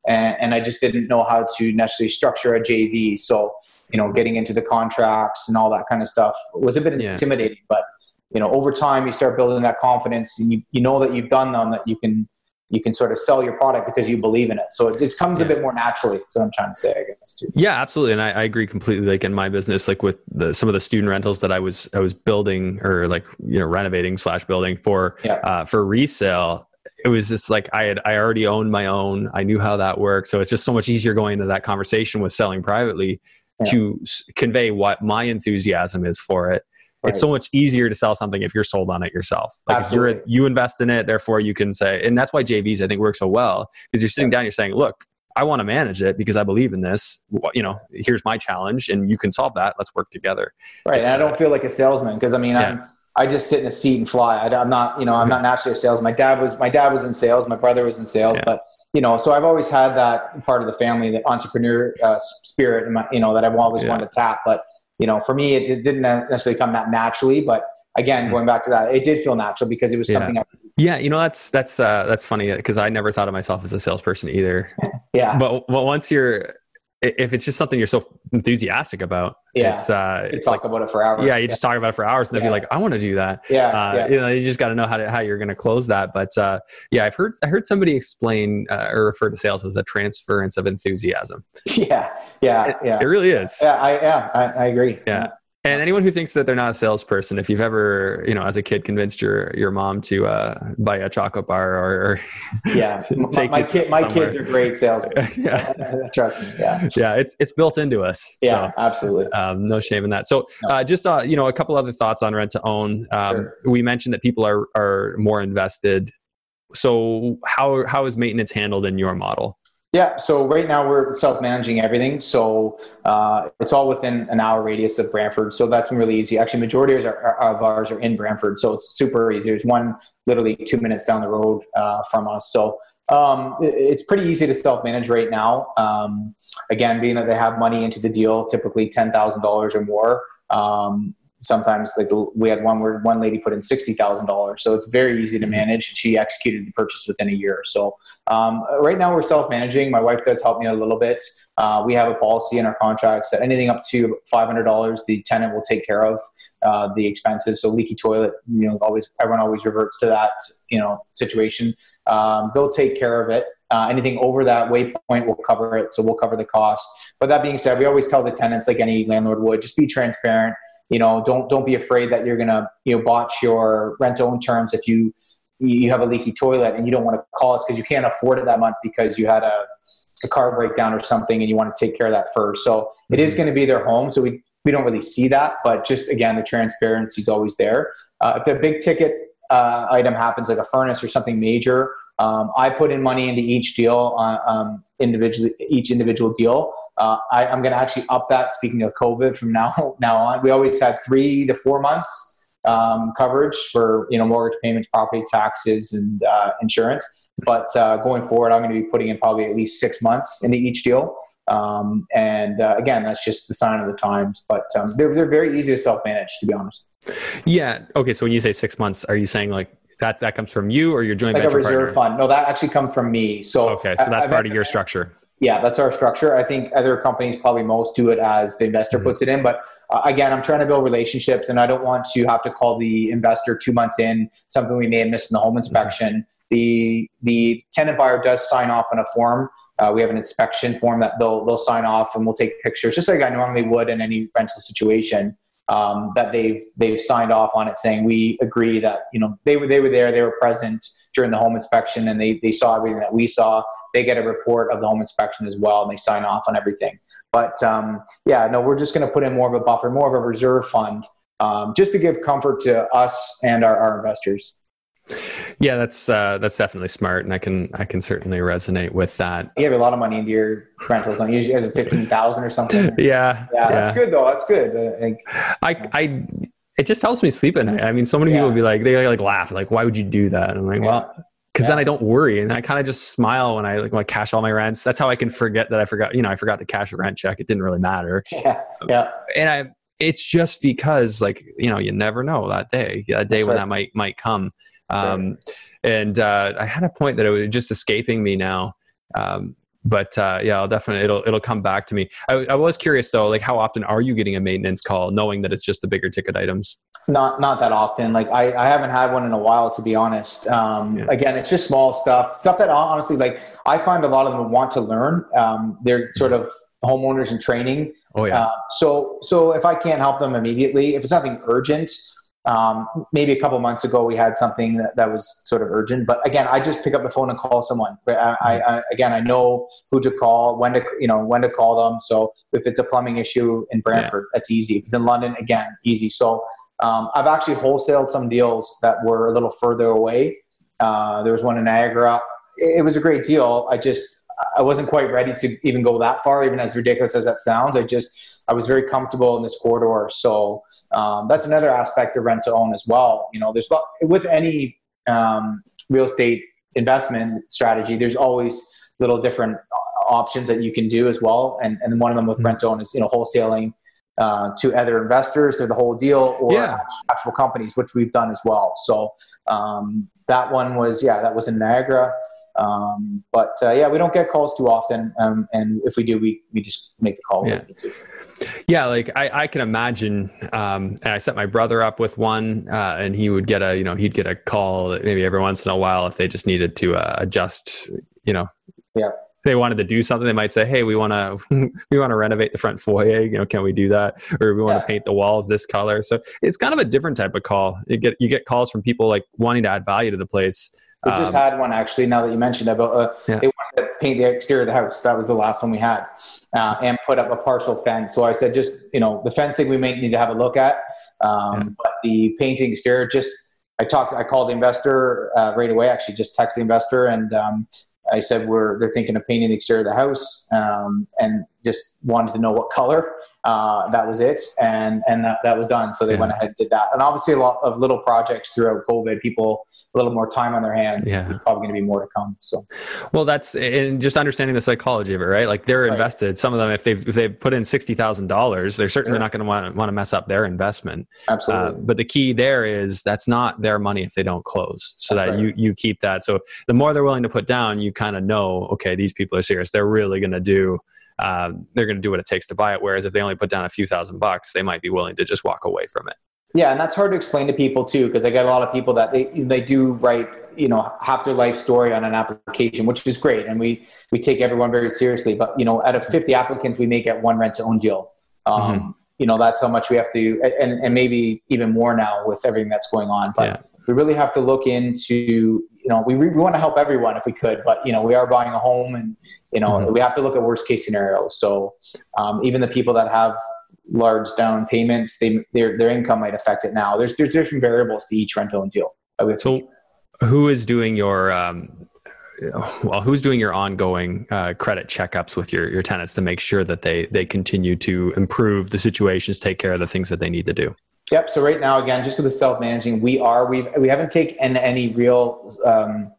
and, and I just didn't know how to necessarily structure a JV. So, you know, getting into the contracts and all that kind of stuff was a bit yeah. intimidating. But you know, over time, you start building that confidence, and you, you know that you've done them, that you can you can sort of sell your product because you believe in it. So it, it comes yeah. a bit more naturally. That's what I'm trying to say, I guess. Too. Yeah, absolutely, and I, I, agree completely. Like in my business, like with the, some of the student rentals that I was I was building or like you know renovating slash building for yeah. uh, for resale it was just like I had I already owned my own. I knew how that worked, so it's just so much easier going into that conversation with selling privately yeah. to s- convey what my enthusiasm is for it. Right. It's so much easier to sell something if you're sold on it yourself. Like Absolutely. if you're you invest in it, therefore you can say, and that's why JVs I think work so well because you're sitting yeah. down, you're saying, look, I want to manage it because I believe in this. You know, here's my challenge, and you can solve that. Let's work together. Right, it's, and I don't uh, feel like a salesman because I mean yeah. I'm I just sit in a seat and fly. I, am not, you know, I'm not naturally a sales. My dad was, my dad was in sales. My brother was in sales, yeah. but you know, so I've always had that part of the family, the entrepreneur uh, spirit, and my you know, that I've always yeah. wanted to tap. But you know, for me, it didn't necessarily come that naturally. But again, mm-hmm. going back to that, it did feel natural because it was something. Yeah. I- yeah, you know that's that's uh, that's funny because I never thought of myself as a salesperson either. yeah, but but once you're if it's just something you're so enthusiastic about, yeah, it's uh, it's talk like, about it for hours. Yeah, you yeah. just talk about it for hours, and then yeah. be like, I want to do that. Yeah, uh, yeah, you know, you just got to know how to how you're going to close that. But uh, yeah, I've heard I heard somebody explain uh, or refer to sales as a transference of enthusiasm. Yeah, yeah, it, yeah. It really is. Yeah, I yeah, I, I agree. Yeah. And anyone who thinks that they're not a salesperson, if you've ever, you know, as a kid, convinced your your mom to uh, buy a chocolate bar or, or yeah, my, my, kid, my kids are great salesmen. yeah, trust me. Yeah, yeah, it's it's built into us. Yeah, so, absolutely. Um, no shame in that. So, no. uh, just uh, you know, a couple other thoughts on rent to own. Um, sure. We mentioned that people are are more invested. So, how how is maintenance handled in your model? Yeah, so right now we're self-managing everything, so uh, it's all within an hour radius of Brantford. So that's been really easy. Actually, majority of ours are in Brantford, so it's super easy. There's one literally two minutes down the road uh, from us. So Um, it's pretty easy to self-manage right now. Um, again, being that they have money into the deal, typically ten thousand dollars or more. Um, sometimes like we had one where one lady put in sixty thousand dollars, so it's very easy to mm-hmm. manage. She executed the purchase within a year. So um, right now we're self-managing. My wife does help me out a little bit. Uh, we have a policy in our contracts that anything up to five hundred dollars, the tenant will take care of uh, the expenses. So leaky toilet, you know, always everyone always reverts to that you know situation. Um, they'll take care of it. Uh, anything over that waypoint will cover it, so we'll cover the cost. But that being said, we always tell the tenants, like any landlord would, just be transparent you know don't don't be afraid that you're gonna you know botch your rent own terms if you you have a leaky toilet and you don't want to call us because you can't afford it that month because you had a, a car breakdown or something and you want to take care of that first so it is mm-hmm. going to be their home so we we don't really see that but just again the transparency is always there uh, if the big ticket uh, item happens like a furnace or something major um, i put in money into each deal uh, um, individually each individual deal uh, I, am going to actually up that. Speaking of COVID, from now now on, we always had three to four months um, coverage for you know mortgage payments, property taxes, and uh, insurance. But uh, going forward, I'm going to be putting in probably at least six months into each deal. Um, and uh, again, that's just the sign of the times. But um, they're they're very easy to self manage, to be honest. Yeah. Okay. So when you say six months, are you saying like that that comes from you or your joint like venture a reserve partner? fund? No, that actually comes from me. So okay, so that's I, part of your structure. Yeah, that's our structure. I think other companies probably most do it as the investor mm-hmm. puts it in. But uh, again, I'm trying to build relationships, and I don't want to have to call the investor two months in something we may have missed in the home inspection. Mm-hmm. The the tenant buyer does sign off on a form. Uh, we have an inspection form that they'll they'll sign off, and we'll take pictures, just like I normally would in any rental situation. Um, that they've they've signed off on it, saying we agree that you know they were they were there, they were present during the home inspection, and they they saw everything that we saw they get a report of the home inspection as well and they sign off on everything. But um, yeah, no, we're just going to put in more of a buffer, more of a reserve fund, um, just to give comfort to us and our, our investors. Yeah, that's uh, that's definitely smart, and I can I can certainly resonate with that. You have a lot of money into your rentals, don't you? You guys have fifteen thousand or something. yeah, yeah, that's good though. That's good. Uh, I I it just helps me sleep at night. I mean, so many yeah. people be like, they like laugh, like, why would you do that? And I'm like, yeah. well, because yeah. then I don't worry and I kind of just smile when I like when I cash all my rents. That's how I can forget that I forgot, you know, I forgot to cash a rent check. It didn't really matter. Yeah. Yeah. And I it's just because like, you know, you never know that day, that day That's when right. that might might come. Um and uh I had a point that it was just escaping me now. Um but uh, yeah, I'll definitely it'll it'll come back to me. I, I, was curious though, like how often are you getting a maintenance call, knowing that it's just the bigger ticket items? Not not that often. Like I, I haven't had one in a while, to be honest. Um, yeah. Again, it's just small stuff, stuff that honestly, like I find a lot of them want to learn. Um, they're sort of homeowners in training. Oh yeah. Uh, so so if I can't help them immediately, if it's nothing urgent, um, maybe a couple months ago, we had something that, that was sort of urgent. But again, I just pick up the phone and call someone. I, I, I, again, I know who to call, when to you know when to call them. So if it's a plumbing issue in Brantford, yeah. that's easy. If it's in London, again, easy. So um, I've actually wholesaled some deals that were a little further away. Uh, there was one in Niagara. It, it was a great deal. I just I wasn't quite ready to even go that far, even as ridiculous as that sounds. I just I was very comfortable in this corridor. So um, that's another aspect of rent to own as well. You know, there's with any um, real estate investment strategy, there's always little different options that you can do as well. And, and one of them with mm-hmm. rent to own is, you know, wholesaling uh, to other investors through the whole deal or yeah. actual companies, which we've done as well. So um, that one was, yeah, that was in Niagara. Um, but uh, yeah, we don't get calls too often, um, and if we do, we we just make the calls. Yeah, yeah like I, I can imagine. Um, and I set my brother up with one, uh, and he would get a you know he'd get a call maybe every once in a while if they just needed to uh, adjust. You know. Yeah they wanted to do something, they might say, "Hey, we want to we want to renovate the front foyer. You know, can we do that? Or we want to paint the walls this color." So it's kind of a different type of call. You get you get calls from people like wanting to add value to the place, we just um, had one actually. Now that you mentioned about uh, yeah. they wanted to paint the exterior of the house. That was the last one we had, uh, and put up a partial fence. So I said, just you know, the fencing we may need to have a look at, um, yeah. but the painting exterior. Just I talked. I called the investor uh, right away. Actually, just text the investor, and um, I said we're they're thinking of painting the exterior of the house, um, and just wanted to know what color. Uh, that was it, and and that, that was done. So they yeah. went ahead and did that. And obviously, a lot of little projects throughout COVID. People a little more time on their hands. Yeah. There's probably going to be more to come. So, well, that's and just understanding the psychology of it, right? Like they're right. invested. Some of them, if they've if they've put in sixty thousand dollars, they're certainly sure. not going to want want to mess up their investment. Absolutely. Uh, but the key there is that's not their money if they don't close. So that's that right. you you keep that. So the more they're willing to put down, you kind of know, okay, these people are serious. They're really going to do uh, they're going to do what it takes to buy it. Whereas if they only put down a few thousand bucks, they might be willing to just walk away from it. Yeah, and that's hard to explain to people too, because I get a lot of people that they they do write you know half their life story on an application, which is great, and we we take everyone very seriously. But you know, out of 50 applicants, we may get one rent to own deal. Um, mm-hmm. You know, that's how much we have to, and and maybe even more now with everything that's going on. But. We really have to look into you know, we, we want to help everyone if we could, but you know, we are buying a home and, you know, mm-hmm. we have to look at worst case scenarios. So um, even the people that have large down payments, they, their, their income might affect it now. There's, there's different variables to each rental and deal. So who is doing your, um, well, who's doing your ongoing uh, credit checkups with your, your tenants to make sure that they, they continue to improve the situations, take care of the things that they need to do? Yep. So right now, again, just with the self managing, we are we we haven't taken any real um,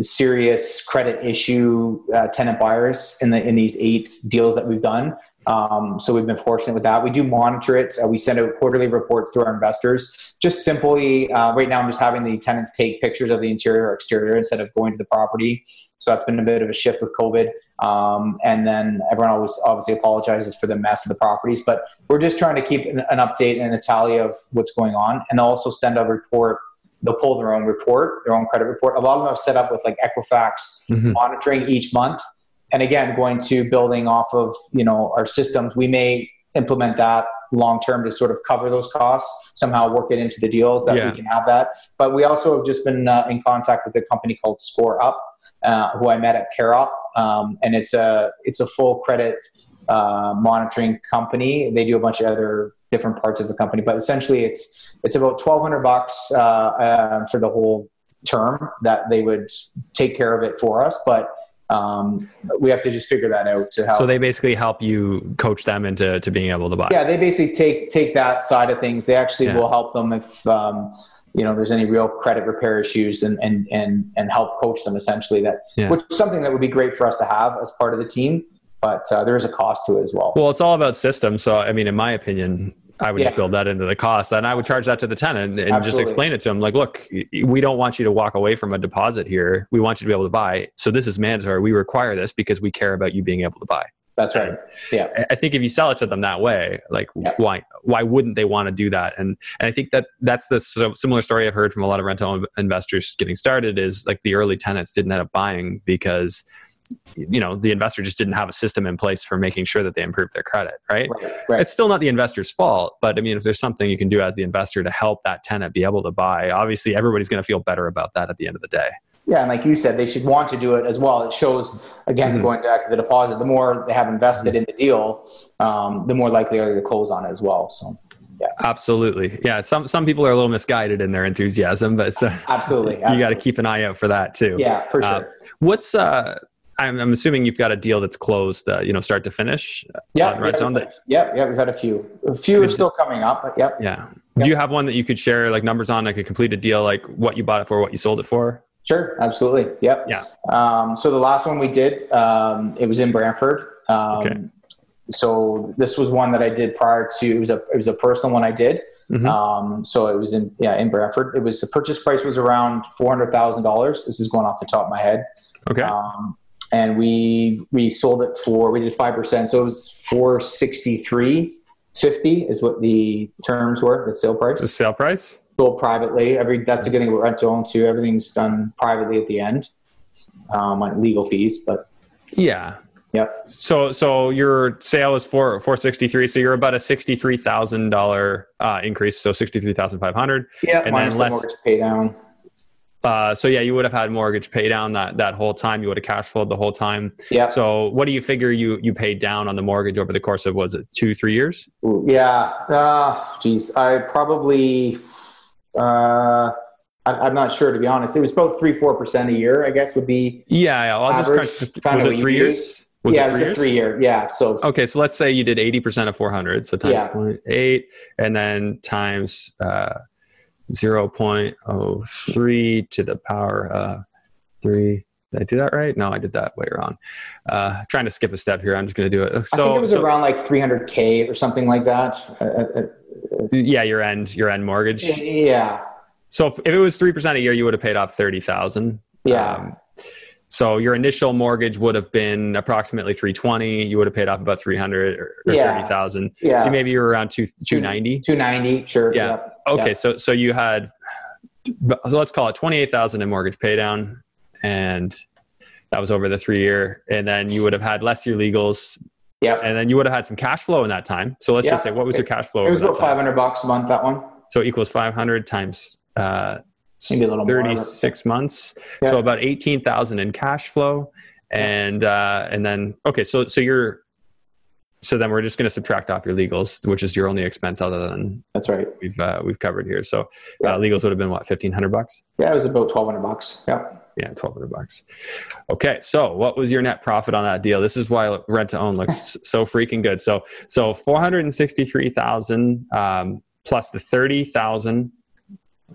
serious credit issue uh, tenant buyers in the in these eight deals that we've done. Um, so we've been fortunate with that. We do monitor it. Uh, we send out quarterly reports to our investors. Just simply, uh, right now, I'm just having the tenants take pictures of the interior or exterior instead of going to the property. So that's been a bit of a shift with COVID. Um, and then everyone always obviously apologizes for the mess of the properties, but we're just trying to keep an, an update and a tally of what's going on, and they'll also send a report. They'll pull their own report, their own credit report. A lot of them have set up with like Equifax mm-hmm. monitoring each month, and again, going to building off of you know our systems. We may implement that long term to sort of cover those costs somehow work it into the deals that yeah. we can have that but we also have just been uh, in contact with a company called score up uh, who I met at CAROP, um, and it's a it's a full credit uh, monitoring company. They do a bunch of other different parts of the company, but essentially it's it's about twelve hundred bucks uh, uh, for the whole term that they would take care of it for us, but um, we have to just figure that out to help. So they basically help you coach them into to being able to buy. Yeah, they basically take take that side of things. They actually yeah. will help them if um, you know there's any real credit repair issues and and and and help coach them essentially. That yeah. which is something that would be great for us to have as part of the team. But uh, there is a cost to it as well. Well, it's all about systems. So, I mean, in my opinion, I would yeah. just build that into the cost and I would charge that to the tenant and Absolutely. just explain it to them like, look, we don't want you to walk away from a deposit here. We want you to be able to buy. So this is mandatory. We require this because we care about you being able to buy. That's right. Yeah. I think if you sell it to them that way, like yeah. why why wouldn't they want to do that? And and I think that that's the similar story I've heard from a lot of rental investors getting started is like the early tenants didn't end up buying because you know the investor just didn't have a system in place for making sure that they improved their credit right? Right, right? it's still not the investor's fault but i mean if there's something you can do as the investor to help that tenant be able to buy obviously everybody's going to feel better about that at the end of the day yeah and like you said they should want to do it as well it shows again mm-hmm. going back to the deposit the more they have invested mm-hmm. in the deal um, the more likely are they to close on it as well so yeah. Absolutely. Yeah. Some some people are a little misguided in their enthusiasm, but so absolutely, absolutely. you got to keep an eye out for that too. Yeah, for uh, sure. Uh, what's uh I'm, I'm assuming you've got a deal that's closed, uh, you know, start to finish. Yeah, yeah, we've had, yeah, yeah, we've had a few. A few are still coming up. But yep. Yeah. Yep. Do you have one that you could share like numbers on, like a completed deal, like what you bought it for, what you sold it for? Sure, absolutely. Yep. Yeah. Um, so the last one we did, um, it was in Brantford. Um, okay. So this was one that I did prior to. It was a it was a personal one I did. Mm-hmm. Um, so it was in yeah in Brantford. It was the purchase price was around four hundred thousand dollars. This is going off the top of my head. Okay. Um, and we we sold it for we did five percent, so it was four sixty three fifty is what the terms were, the sale price. The sale price sold privately. Every that's a good thing about rent to own too. Everything's done privately at the end, um, on legal fees, but yeah. Yep. So so your sale is for four sixty three. So you're about a sixty three thousand uh, dollar increase. So sixty three thousand five hundred. Yeah. And then less mortgage pay down. Uh, so yeah, you would have had mortgage pay down that that whole time. You would have cash flowed the whole time. Yeah. So what do you figure you you paid down on the mortgage over the course of was it two three years? Yeah. Uh, geez, I probably. Uh, I, am not sure to be honest. It was about three four percent a year. I guess would be. Yeah, yeah. Well, I'll average, just crunch. Was it three years? Was yeah, it three it was a years? three year. Yeah. So Okay, so let's say you did 80% of 400, so times Yeah. 0.8, and then times uh, 0.03 to the power uh, 3. Did I do that right? No, I did that way wrong. Uh, trying to skip a step here. I'm just going to do it. So, I think it was so- around like 300k or something like that. Uh, uh, yeah, your end, your end mortgage. uh, yeah. So if, if it was 3% a year, you would have paid off 30,000. Yeah. Um, so your initial mortgage would have been approximately 320. You would have paid off about 300 or, or Yeah. 30,000. Yeah. So maybe you were around two, 290. 290. Sure. Yeah. Yep. Okay, Yep. so so you had, but let's call it twenty eight thousand in mortgage paydown, and that was over the three year, and then you would have had less your legals, Yep. and then you would have had some cash flow in that time. So let's Yeah. just say, what was your cash flow? It was about 500 bucks a month. That one. So equals five hundred times uh, Maybe a little more, thirty six months. Yeah. So about eighteen thousand in cash flow, and uh, and then okay, so so you're. So then we're just going to subtract off your legals, which is your only expense other than That's right. we've uh, we've covered here. So Yeah. uh, legals would have been what fifteen hundred bucks. Yeah, it was about 1200 bucks. Yeah. Yeah, twelve hundred bucks. Okay, so what was your net profit on that deal? This is why rent to own looks so freaking good. So so four hundred and sixty three thousand um, plus the thirty thousand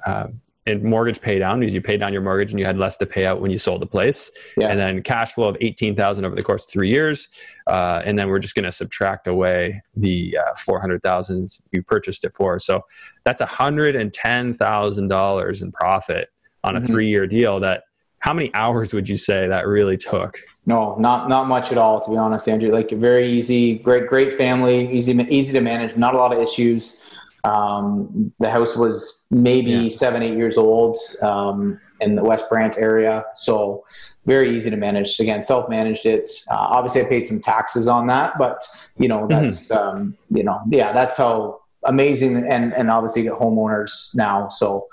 uh, in mortgage pay down because you paid down your mortgage and you had less to pay out when you sold the place, Yeah. and then cash flow of eighteen thousand over the course of three years, uh, and then we're just going to subtract away the uh, four hundred thousand you purchased it for. So that's hundred and ten thousand dollars in profit on a Mhm. three year deal. That how many hours would you say that really took? No, not not much at all, to be honest, Andrew. Like very easy, great great family, easy easy to manage, not a lot of issues. Um, the house was maybe Yeah. seven eight years old um, in the West Brant area, so very easy to manage. Again, self managed it. Uh, obviously, I paid some taxes on that, but you know that's um, you know yeah, that's how amazing and and obviously get homeowners now. So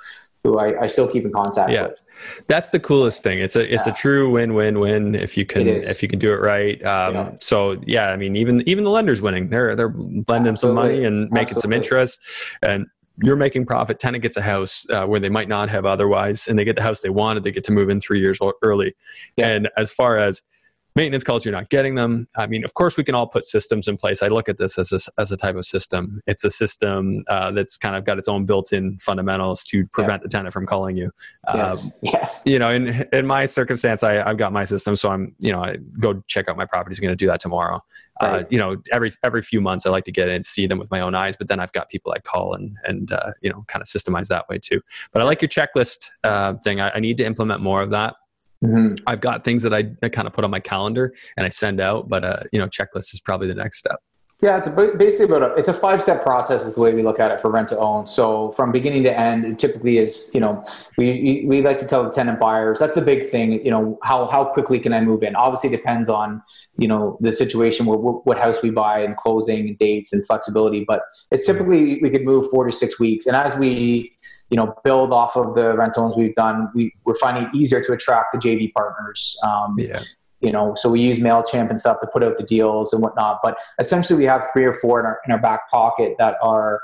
who I, I still keep in contact Yeah. with. That's the coolest thing. It's a it's a true win win win if you can if you can do it right. Um, Yeah. So yeah, I mean even even the lenders winning. They're they're lending some money and making some interest, and you're making profit. Tenant gets a house uh, where they might not have otherwise, and they get the house they wanted. They get to move in three years early. Yeah. And as far as maintenance calls, you're not getting them. I mean, of course, we can all put systems in place. I look at this as a, as a type of system. It's a system uh, that's kind of got its own built-in fundamentals to prevent the tenant from calling you. Um, Yes, yes, you know, in in my circumstance, I, I've got my system, so I'm, you know, I go check out my properties. I'm going to do that tomorrow. Uh, you know, every every few months, I like to get in and see them with my own eyes. But then I've got people I call and and uh, you know, kind of systemize that way too. But I like your checklist uh, thing. I, I need to implement more of that. Mhm. I've got things that I, I kind of put on my calendar and I send out, but uh, you know, checklist is probably the next step. Yeah, it's basically about a, it's a five step process is the way we look at it for rent to own. So from beginning to end, it typically is you know we we like to tell the tenant buyers that's the big thing. You know how how quickly can I move in? Obviously depends on you know the situation where what house we buy and closing and dates and flexibility. But it's typically we could move four to six weeks. And as we you know build off of the rent rentals we've done, we we're finding it easier to attract the JV partners. Um, Yeah. You know, so we use MailChimp and stuff to put out the deals and whatnot. But essentially, we have three or four in our, in our back pocket that are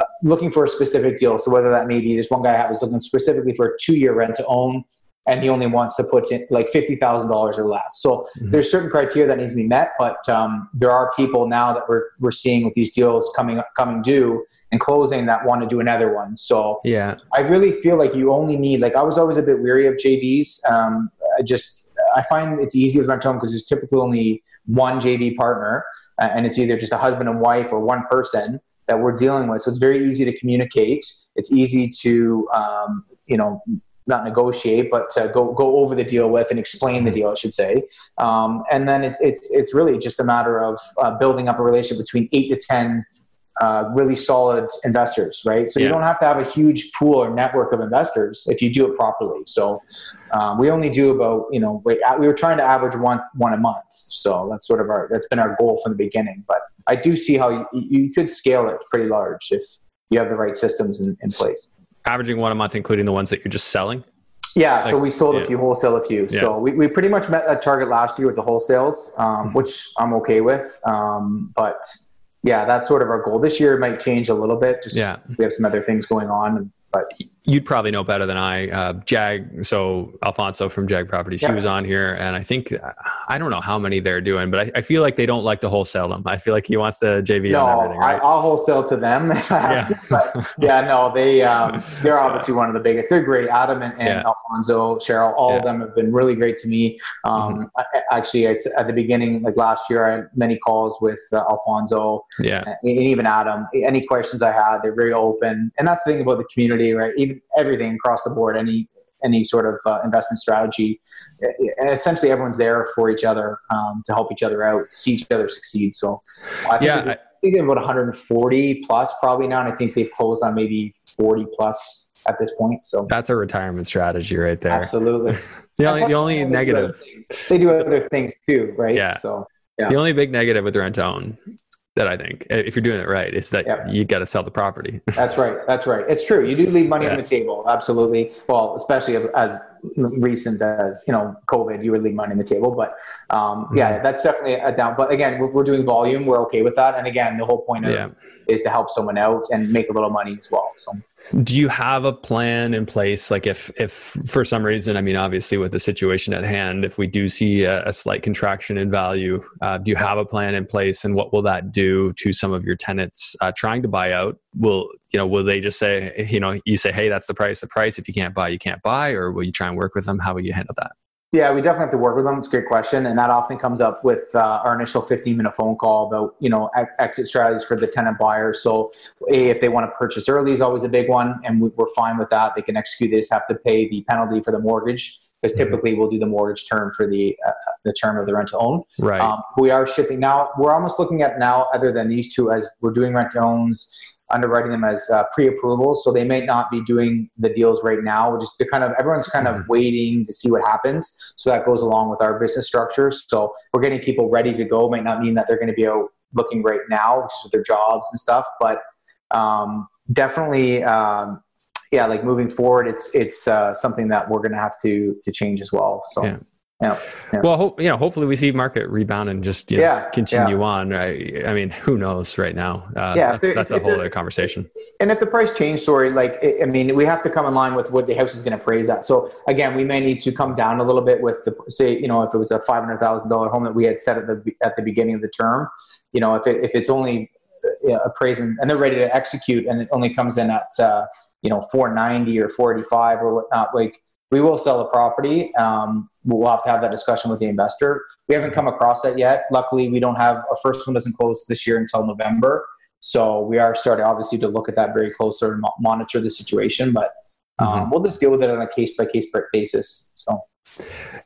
uh, looking for a specific deal. So whether that may be, there's one guy I have is looking specifically for a two year rent to own, and he only wants to put in like fifty thousand dollars or less. So Mhm. there's certain criteria that needs to be met. But um, there are people now that we're we're seeing with these deals coming coming due and closing that want to do another one. So Yeah. I really feel like you only need like I was always a bit weary of JVs. Um, I just I find it's easy with rent home because there's typically only one JV partner, uh, and it's either just a husband and wife or one person that we're dealing with. So it's very easy to communicate. It's easy to um, you know not negotiate, but to go go over the deal with and explain the deal, I should say. Um, and then it's it's it's really just a matter of uh, building up a relationship between eight to ten uh, really solid investors, right? So you don't have to have a huge pool or network of investors if you do it properly. So um, we only do about you know we, we were trying to average one one a month. So that's sort of our that's been our goal from the beginning. But I do see how you, you could scale it pretty large if you have the right systems in, in place. Averaging one a month, including the ones that you're just selling. Yeah, so we sold yeah. a few, wholesale a few. So we, we pretty much met that target last year with the wholesales, um, Mhm. which I'm okay with. Um, but yeah, that's sort of our goal. This year might change a little bit. Just Yeah. we have some other things going on. But you'd probably know better than I. Uh, Jag, so Alfonso from Jag Properties, yeah. he was on here, and I think I don't know how many they're doing, but I, I, feel like they don't like to wholesale them. I feel like he wants the JV no, on everything. Right? I, will wholesale to them if I have yeah. to. But yeah, no, they um, they're obviously one of the biggest. They're great. Adam and, and yeah. Alfonso, Cheryl, all of them have been really great to me. Um, mm-hmm. I, actually, at the beginning, like last year, I had many calls with uh, Alfonso, yeah, and even Adam. Any questions I had, they're very open, and that's the thing about the community, right? Even everything across the board, any any sort of uh, investment strategy. And essentially, everyone's there for each other um, to help each other out, see each other succeed. So, I think, yeah, I, I think about 140 plus probably now, and I think they've closed on maybe 40 plus at this point. So that's a retirement strategy right there. Absolutely. the only the only negative they do other things too, right? Yeah. So yeah. the only big negative with rent to own that I think, if you're doing it right, it's that you got to sell the property. That's right. That's right. It's true. You do leave money yeah. on the table. Absolutely. Well, especially as recent as you know COVID, you would leave money on the table. But um, mm-hmm. yeah, that's definitely a down. But again, we're, we're, doing volume. We're okay with that. And again, the whole point of yeah. is to help someone out and make a little money as well. So do you have a plan in place? Like if if for some reason i mean obviously with the situation at hand if we do see a, a slight contraction in value uh, do you have a plan in place and what will that do to some of your tenants uh, trying to buy out? Will you know will they just say you know you say hey that's the price the price. If you can't buy you can't buy or will you try and work with them? How will you handle that yeah, we definitely have to work with them. It's a great question, and that often comes up with uh, our initial 15-minute phone call about you know exit strategies for the tenant buyers. So, a, if they want to purchase early is always a big one, and we're fine with that. They can execute. They just have to pay the penalty for the mortgage because mm-hmm. typically we'll do the mortgage term for the uh, the term of the rent to own. Right. Um, we are shifting now. We're almost looking at now, other than these two, as we're doing rent to owns underwriting them as uh, pre-approvals, so they may not be doing the deals right now. Just to kind of everyone's kind mm-hmm. of waiting to see what happens. So that goes along with our business structures. So we're getting people ready to go. Might not mean that they're going to be out looking right now, just with their jobs and stuff, but um, definitely. Um, yeah, like moving forward, it's it's uh, something that we're going to have to to change as well. So yeah. Yeah, yeah. Well, ho- you know, hopefully we see market rebound and just you know, yeah, continue yeah. on. I, I, mean, who knows right now? Uh, yeah, that's, that's a whole other conversation. And if the price change story, like, I mean, we have to come in line with what the house is going to praise at. So again, we may need to come down a little bit with the say, you know, if it was a five hundred thousand dollar home that we had set at the at the beginning of the term, you know, if it if it's only you know, appraising and they're ready to execute and it only comes in at uh, you know 490 or 485 or whatnot, like we will sell the property. Um, we'll have to have that discussion with the investor. We haven't come across that yet. Luckily, we don't have our first one doesn't close this year until November. So we are starting obviously to look at that very closer and monitor the situation. But um, mm-hmm. we'll just deal with it on a case by case basis. So.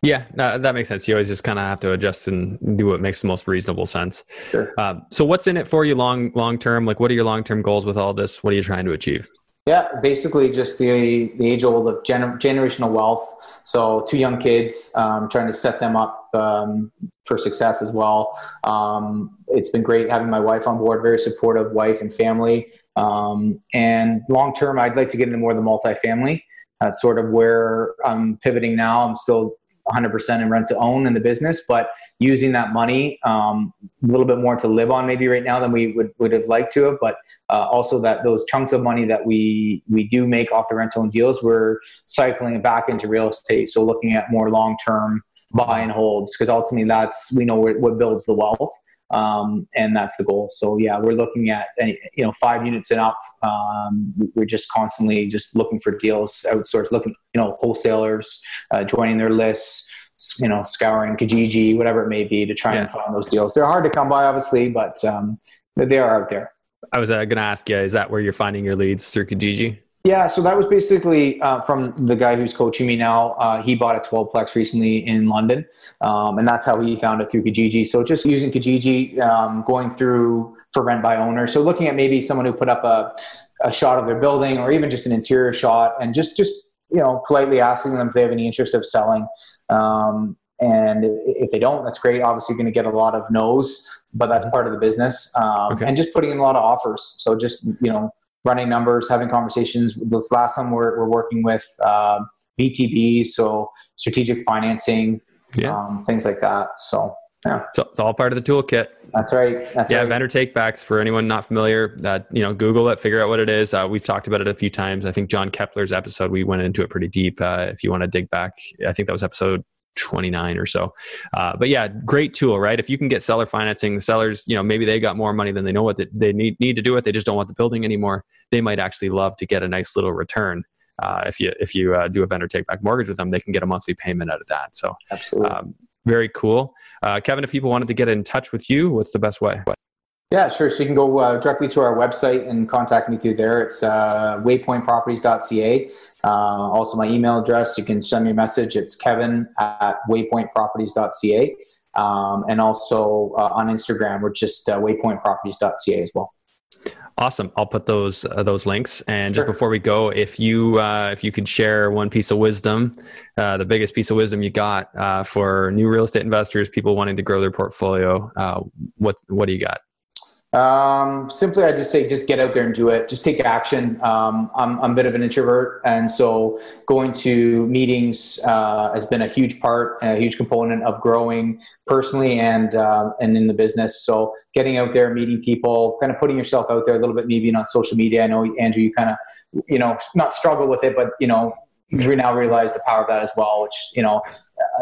Yeah, no, that makes sense. You always just kind of have to adjust and do what makes the most reasonable sense. Sure. Um, so, what's in it for you long long term? Like, what are your long term goals with all this? What are you trying to achieve? Yeah, basically just the the age old of gener- generational wealth. So two young kids, um, trying to set them up um, for success as well. Um, it's been great having my wife on board, very supportive wife and family. Um, and long term, I'd like to get into more of the multifamily. That's sort of where I'm pivoting now. I'm still 100% in rent to own in the business, but using that money um, a little bit more to live on maybe right now than we would, would have liked to have, but uh, also that those chunks of money that we we do make off the rent to own deals, we're cycling back into real estate. So looking at more long term buy and holds because ultimately that's we know what builds the wealth. Um, and that's the goal. So yeah, we're looking at you know five units and up. Um, we're just constantly just looking for deals, outsource, looking you know wholesalers uh, joining their lists, you know scouring Kijiji, whatever it may be, to try yeah. and find those deals. They're hard to come by, obviously, but um, they are out there. I was uh, going to ask you, is that where you're finding your leads through Kijiji? Yeah, so that was basically uh, from the guy who's coaching me now. Uh, he bought a 12 plex recently in London, um, and that's how he found it through Kijiji. So just using Kijiji, um, going through for rent by owner. So looking at maybe someone who put up a, a shot of their building or even just an interior shot, and just just you know politely asking them if they have any interest of selling. Um, and if they don't, that's great. Obviously, you're going to get a lot of no's, but that's part of the business. Um, okay. And just putting in a lot of offers. So just you know running numbers, having conversations. This last time we're, we're working with uh, VTBs, so strategic financing, yeah. um, things like that. So Yeah. So it's all part of the toolkit. That's right. That's yeah, right. vendor takebacks for anyone not familiar. That you know, Google it, figure out what it is. Uh, we've talked about it a few times. I think John Kepler's episode we went into it pretty deep. Uh, if you want to dig back, I think that was episode 29 or so. Uh, but yeah, great tool, right? If you can get seller financing, the sellers, you know, maybe they got more money than they know what they need need to do it. They just don't want the building anymore. They might actually love to get a nice little return. Uh, if you if you uh, do a vendor take back mortgage with them, they can get a monthly payment out of that. So, um, very cool. Uh, Kevin, if people wanted to get in touch with you, what's the best way? Yeah, sure. So you can go uh, directly to our website and contact me through there. It's uh, waypointproperties.ca. Uh, also, my email address, you can send me a message. It's kevin at waypointproperties.ca. Um, and also uh, on Instagram, we're just uh, waypointproperties.ca as well. Awesome. I'll put those uh, those links. And just sure. before we go, if you uh, if you could share one piece of wisdom, uh, the biggest piece of wisdom you got uh, for new real estate investors, people wanting to grow their portfolio, uh, what what do you got? Um, simply, I just say, just get out there and do it. Just take action. Um, I'm, I'm a bit of an introvert, and so going to meetings uh, has been a huge part, a huge component of growing personally and uh, and in the business. So getting out there, meeting people, kind of putting yourself out there a little bit, maybe on social media. I know Andrew, you kind of, you know, not struggle with it, but you know, we now realize the power of that as well, which you know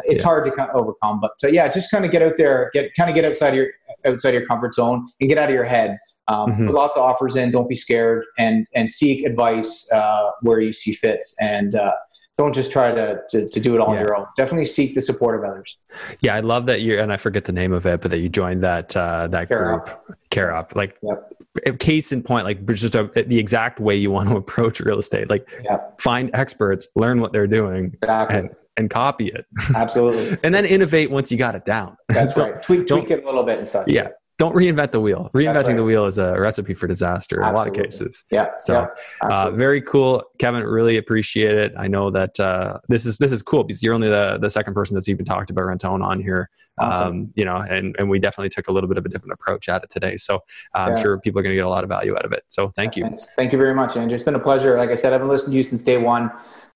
it's yeah. hard to kind of overcome. But so yeah, just kind of get out there, get kind of get outside your outside your comfort zone and get out of your head. Um, mm-hmm. Put lots of offers in. Don't be scared, and and seek advice uh, where you see fit. And uh, don't just try to, to, to do it all yeah. on your own. Definitely seek the support of others. Yeah, I love that you and I forget the name of it, but that you joined that uh, that Care group, up. CAROP. Like, yep. case in point, like just a, the exact way you want to approach real estate. Like, yep. find experts, learn what they're doing, exactly. and and copy it. Absolutely. and then innovate once you got it down. That's right. Tweak, tweak it a little bit and stuff. Yeah. Don't reinvent the wheel. Reinventing right. the wheel is a recipe for disaster Absolutely. in a lot of cases. Yeah. So, yeah, uh, very cool, Kevin. Really appreciate it. I know that uh, this is this is cool because you're only the the second person that's even talked about rent own on here. Awesome. Um, you know, and and we definitely took a little bit of a different approach at it today. So uh, I'm yeah. sure people are going to get a lot of value out of it. So thank you. Thanks. Thank you very much, Andrew. It's been a pleasure. Like I said, I've been listening to you since day one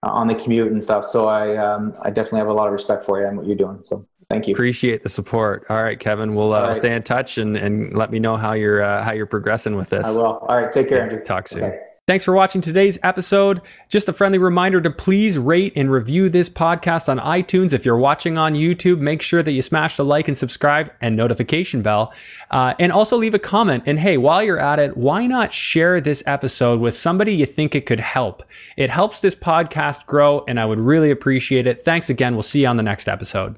on the commute and stuff. So I um, I definitely have a lot of respect for you and what you're doing. So thank you. Appreciate the support. All right, Kevin, we'll uh, right. stay in touch and, and let me know how you're uh, how you're progressing with this. I will. All right, take care, Andrew. Talk soon. Okay. Thanks for watching today's episode. Just a friendly reminder to please rate and review this podcast on iTunes. If you're watching on YouTube, make sure that you smash the like and subscribe and notification bell. Uh, and also leave a comment. And hey, while you're at it, why not share this episode with somebody you think it could help? It helps this podcast grow, and I would really appreciate it. Thanks again. We'll see you on the next episode.